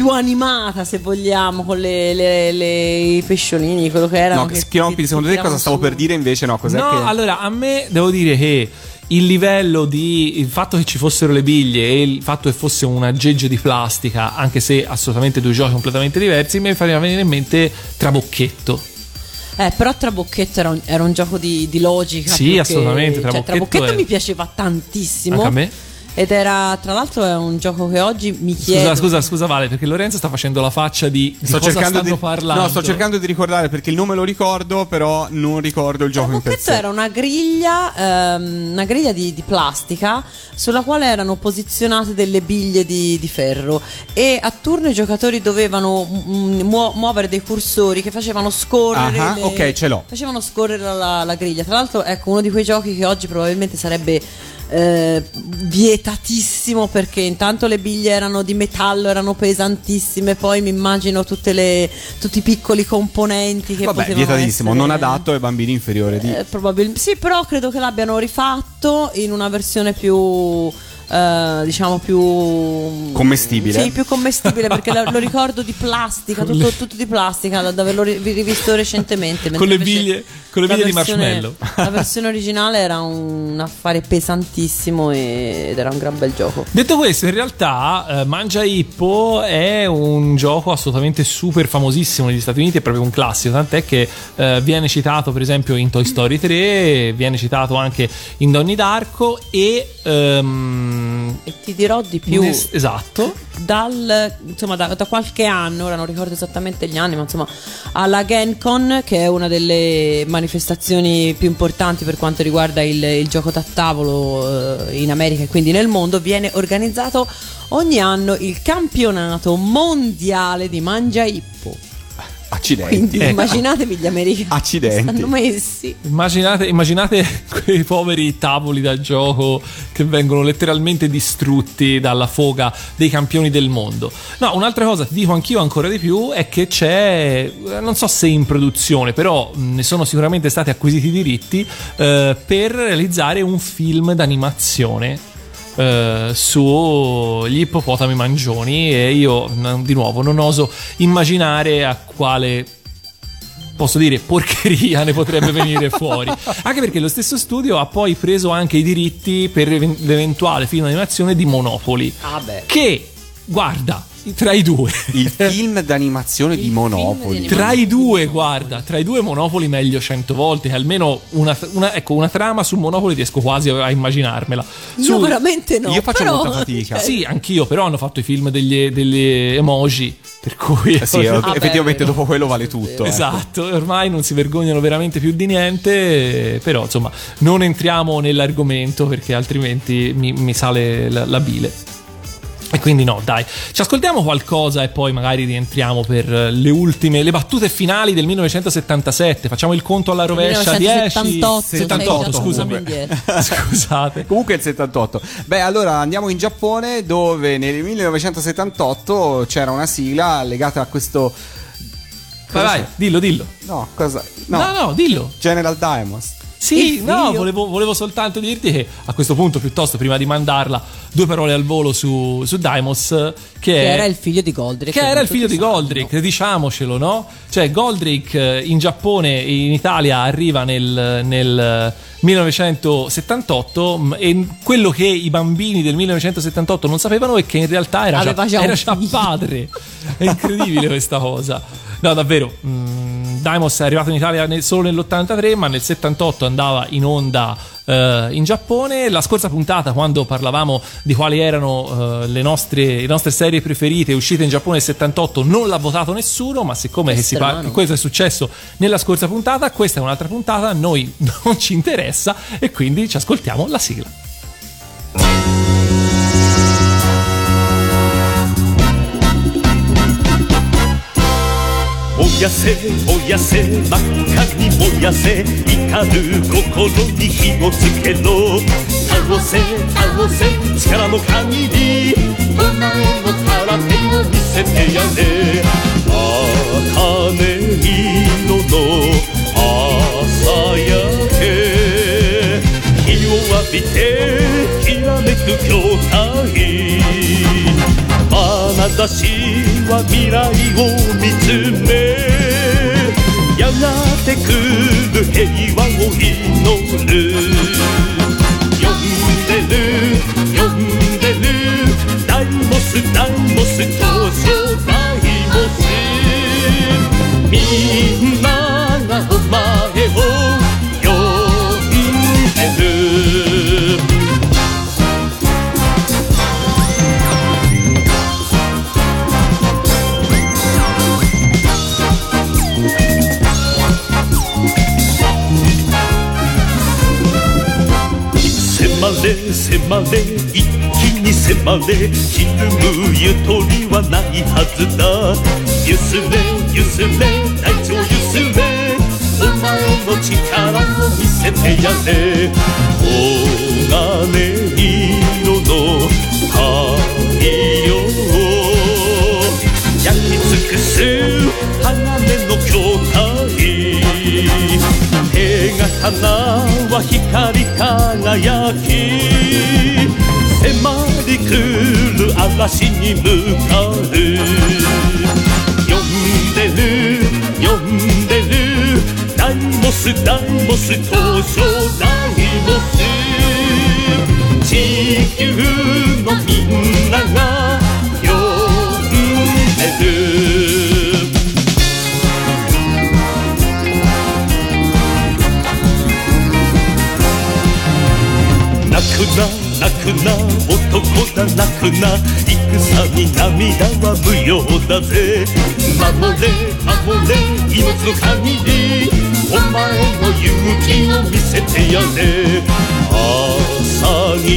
S3: più animata se vogliamo con le, le- le- i pesciolini quello che erano
S1: No,
S3: che
S1: Schiomppi,
S3: ti-
S1: secondo te cosa stavo
S3: su.
S1: per dire invece? No, cos'è
S2: no,
S1: che...
S2: allora a me devo dire che il livello di il fatto che ci fossero le biglie e il fatto che fosse un aggeggio di plastica, anche se assolutamente due giochi completamente diversi, mi faceva venire in mente Trabocchetto.
S3: Eh, però Trabocchetto era un, era un gioco di, di logica.
S2: Sì,
S3: più che-
S2: assolutamente,
S3: Cioè,
S2: Trabocchetto
S3: Trabocchetto
S2: è-
S3: mi piaceva tantissimo.
S2: Anche a me.
S3: Ed era, tra l'altro, è un gioco che oggi mi
S2: Scusa,
S3: chiedo.
S2: scusa, scusa Vale, perché Lorenzo sta facendo la faccia di, di
S1: Sto
S2: cosa
S1: cercando, di,
S2: parlando.
S1: no, sto cercando di ricordare perché il nome lo ricordo, però non ricordo il gioco in per sé.
S3: era una griglia, ehm, una griglia di, di plastica sulla quale erano posizionate delle biglie di, di ferro e a turno i giocatori dovevano muo- muovere dei cursori che facevano scorrere.
S1: Ah,
S3: le-
S1: ok, ce l'ho.
S3: Facevano scorrere la, la griglia. Tra l'altro, ecco uno di quei giochi che oggi probabilmente sarebbe. Eh, vietatissimo perché intanto le biglie erano di metallo, erano pesantissime. Poi mi immagino tutte le, tutti i piccoli componenti che
S1: Vabbè, vietatissimo,
S3: essere-
S1: non adatto ai bambini inferiori di...
S3: eh, probabilmente sì, però credo che l'abbiano rifatto in una versione più. Eh, diciamo più
S1: Commestibile?
S3: Sì, più commestibile perché lo, lo ricordo di plastica, tutto, tutto di plastica, da, averlo ri- rivisto recentemente.
S2: Con le biglie- con le biglie di
S3: versione-
S2: marshmallow.
S3: La versione originale era un affare pesantissimo e- ed era un gran bel gioco.
S2: Detto questo, in realtà eh, Mangia Hippo è un gioco assolutamente super famosissimo negli Stati Uniti, è proprio un classico, tant'è che eh, viene citato per esempio in Toy Story 3, viene citato anche in Donnie Darko e... ehm,
S3: E ti dirò di più.
S2: es- esatto.
S3: dal, insomma, da, da qualche anno, ora non ricordo esattamente gli anni, ma insomma, alla GenCon, che è una delle manifestazioni più importanti per quanto riguarda il, il gioco da tavolo eh, in America e quindi nel mondo, viene organizzato ogni anno il campionato mondiale di Mangia Hippo.
S1: Accidenti.
S3: Quindi
S2: Ecco.
S3: immaginatevi gli americani
S1: Accidenti.
S3: stanno messi.
S2: Immaginate, immaginate quei poveri tavoli da gioco che vengono letteralmente distrutti dalla foga dei campioni del mondo. No, un'altra cosa, ti dico anch'io ancora di più, è che c'è, eh, non so se in produzione, però mh, ne sono sicuramente stati acquisiti i diritti eh, per realizzare un film d'animazione. Eh, sugli ippopotami mangioni e io di nuovo non oso immaginare a quale posso dire porcheria ne potrebbe venire fuori. Anche perché lo stesso studio ha poi preso anche i diritti per even- l'eventuale film d'animazione di Monopoli.
S3: Ah.
S2: Che, guarda, tra i due.
S1: Il film d'animazione di Monopoli.
S2: Tra i due, guarda, tra i due Monopoli meglio cento volte. che Almeno una, una- ecco, una trama su Monopoli riesco quasi a immaginarmela. Su-
S3: veramente no.
S1: Io faccio
S3: però-
S1: molta fatica.
S3: cioè,
S2: Sì, anch'io, però hanno fatto i film degli, degli emoji. Per cui.
S1: Eh Sì,
S3: Ah, beh,
S1: effettivamente
S3: vero.
S1: dopo quello vale tutto. ecco.
S2: Esatto, ormai non si vergognano veramente più di niente, eh, però insomma non entriamo nell'argomento perché altrimenti mi, mi sale la, la bile. E quindi no, dai, ci ascoltiamo qualcosa e poi magari rientriamo per eh, le ultime, le battute finali del 1977. Facciamo il conto alla rovescia 10
S3: 1978,
S2: 78,
S3: sei già
S2: scusami.
S3: tornato indietro.
S2: Scusate.
S1: Comunque è il 78. Beh, allora andiamo in Giappone dove nel 1978 c'era una sigla legata a questo...
S2: Vai, vai, dillo, dillo.
S1: No, cosa?
S2: No, no, dillo.
S1: General Diamonds.
S2: Sì, no, volevo, volevo soltanto dirti che a questo punto, piuttosto, prima di mandarla, due parole al volo su, su Daimos, che,
S3: Che era il figlio di Goldrick.
S2: che era il figlio di. Goldrick, diciamocelo, no? Cioè, Goldrick eh, in Giappone e in Italia arriva nel, nel 1978 mh, e quello che i bambini del 1978 non sapevano è che in realtà era
S3: Aveva già
S2: era
S3: un
S2: già padre. È incredibile questa cosa. No, davvero. mh, Daimos è arrivato in Italia solo nell'83, ma nel 78 andava in onda eh, in Giappone. La scorsa puntata, quando parlavamo di quali erano eh, le, nostre, le nostre serie preferite uscite in Giappone nel 78, non l'ha votato nessuno. Ma siccome par- questo è successo nella scorsa puntata, questa è un'altra puntata. A noi non ci interessa e quindi ci ascoltiamo la sigla.
S6: やせ燃やせ真っ赤に燃やせ怒る心に火をつけろ。倒せ倒せ力の限りお前の空手を見せてやれ。茜色の朝焼け。日を浴びてきらめく筐体眼差しは未来を見つめやがて来る平和を祈る。呼んでる呼んでるダイモスダイモス登場ダイモスみんなれ迫れ一気に迫れひるむゆとりはないはずだ。ゆすれゆすれ大地をゆすれ。お前の力を見せてやれ。黄金色の太陽焼き尽くす。鋼手刀は光り輝き迫り来る嵐に向かう。呼んでる呼んでる。ダイモスダイモス登場ダイモス地球のみんなが呼んでる。な泣くな男だ泣くな戦に涙は無用だぜ。守れ守れ命の限りお前の勇気を見せてやれ。朝色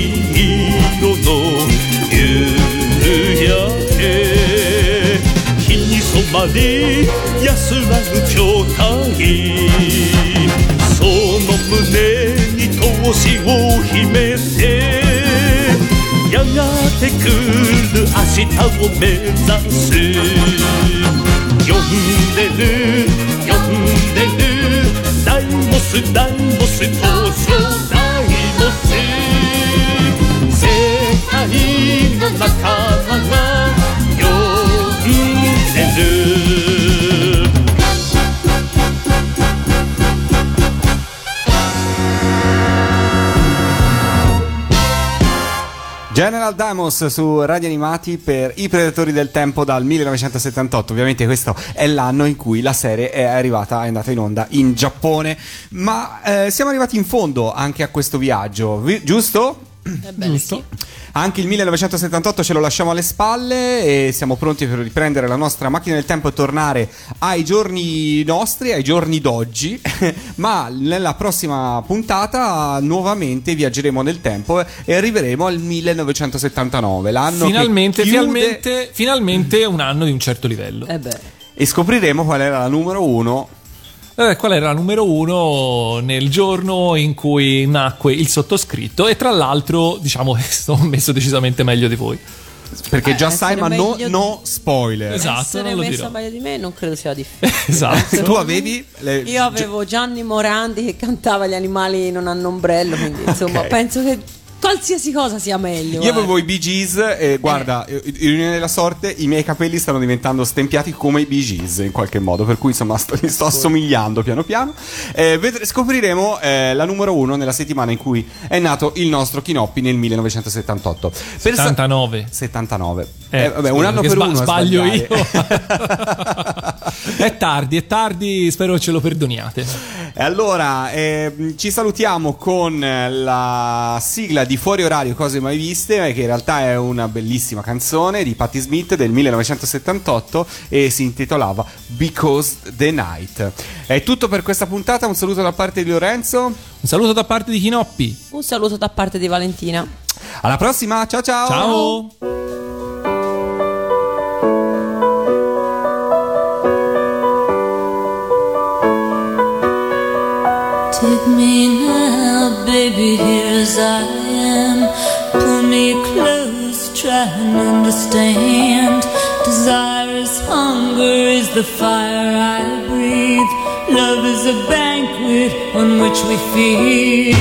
S6: の夕焼け。日に染まり安らぐ筐体その胸に闘志を秘めてやがて来る明日を目指す。呼んでる呼んでる。ダイモスダイモス登場ダイモス。世界の仲間が呼んでる。
S1: General Damos su Radio Animati per I Predatori del Tempo dal 1978. Ovviamente questo è l'anno in cui la serie è arrivata, è andata in onda in Giappone. Ma eh, siamo arrivati in fondo anche a questo viaggio, vi- giusto?
S3: Giusto.
S1: Anche il 1978 ce lo lasciamo alle spalle e siamo pronti per riprendere la nostra macchina del tempo e tornare ai giorni nostri, ai giorni d'oggi. Ma nella prossima puntata nuovamente viaggeremo nel tempo e arriveremo al 1979, l'anno
S2: Finalmente,
S1: che chiude
S2: finalmente, finalmente un anno di un certo livello.
S3: Eh beh.
S1: e scopriremo qual era la numero uno.
S2: Eh, qual era la numero uno nel giorno in cui nacque il sottoscritto e tra l'altro diciamo che sto messo decisamente meglio di voi.
S1: Perché già sai, ma no,
S3: meglio-
S1: no spoiler.
S2: Esatto,
S3: Essere
S2: non lo
S3: messa
S2: dirò.
S3: meglio di me non credo sia difficile.
S2: Esatto.
S1: Tu avevi le-
S3: Io avevo Gianni Morandi che cantava Gli animali non hanno ombrello, quindi insomma
S1: Ok.
S3: penso che qualsiasi cosa sia meglio.
S1: Io avevo i Bee Gees e guarda,
S3: Eh.
S1: ironia della sorte, i miei capelli stanno diventando stempiati come i Bee Gees in qualche modo, per cui insomma sto, mi sto assomigliando piano piano. Eh, vedre- scopriremo eh, la numero uno nella settimana in cui è nato il nostro Kinoppi nel 1978. Per sa-
S2: 79.
S1: 79.
S2: Eh,
S1: Eh, vabbè, un anno per
S2: sba-
S1: uno.
S2: sbaglio
S1: sbagliare.
S2: è tardi, è tardi, spero ce lo perdoniate.
S1: E allora, ehm, ci salutiamo con la sigla di di fuori orario cose mai viste che in realtà è una bellissima canzone di Patti Smith del 1978 e si intitolava Because the Night. È tutto per questa puntata un saluto da parte di Lorenzo.
S2: Un saluto da parte di Chinoppi.
S3: Un saluto da parte di Valentina.
S1: Alla prossima ciao ciao.
S2: Ciao.
S5: Take me now, baby, here I. me close, try and understand. Desire is hunger, is the fire I breathe. Love is a banquet on which we feed.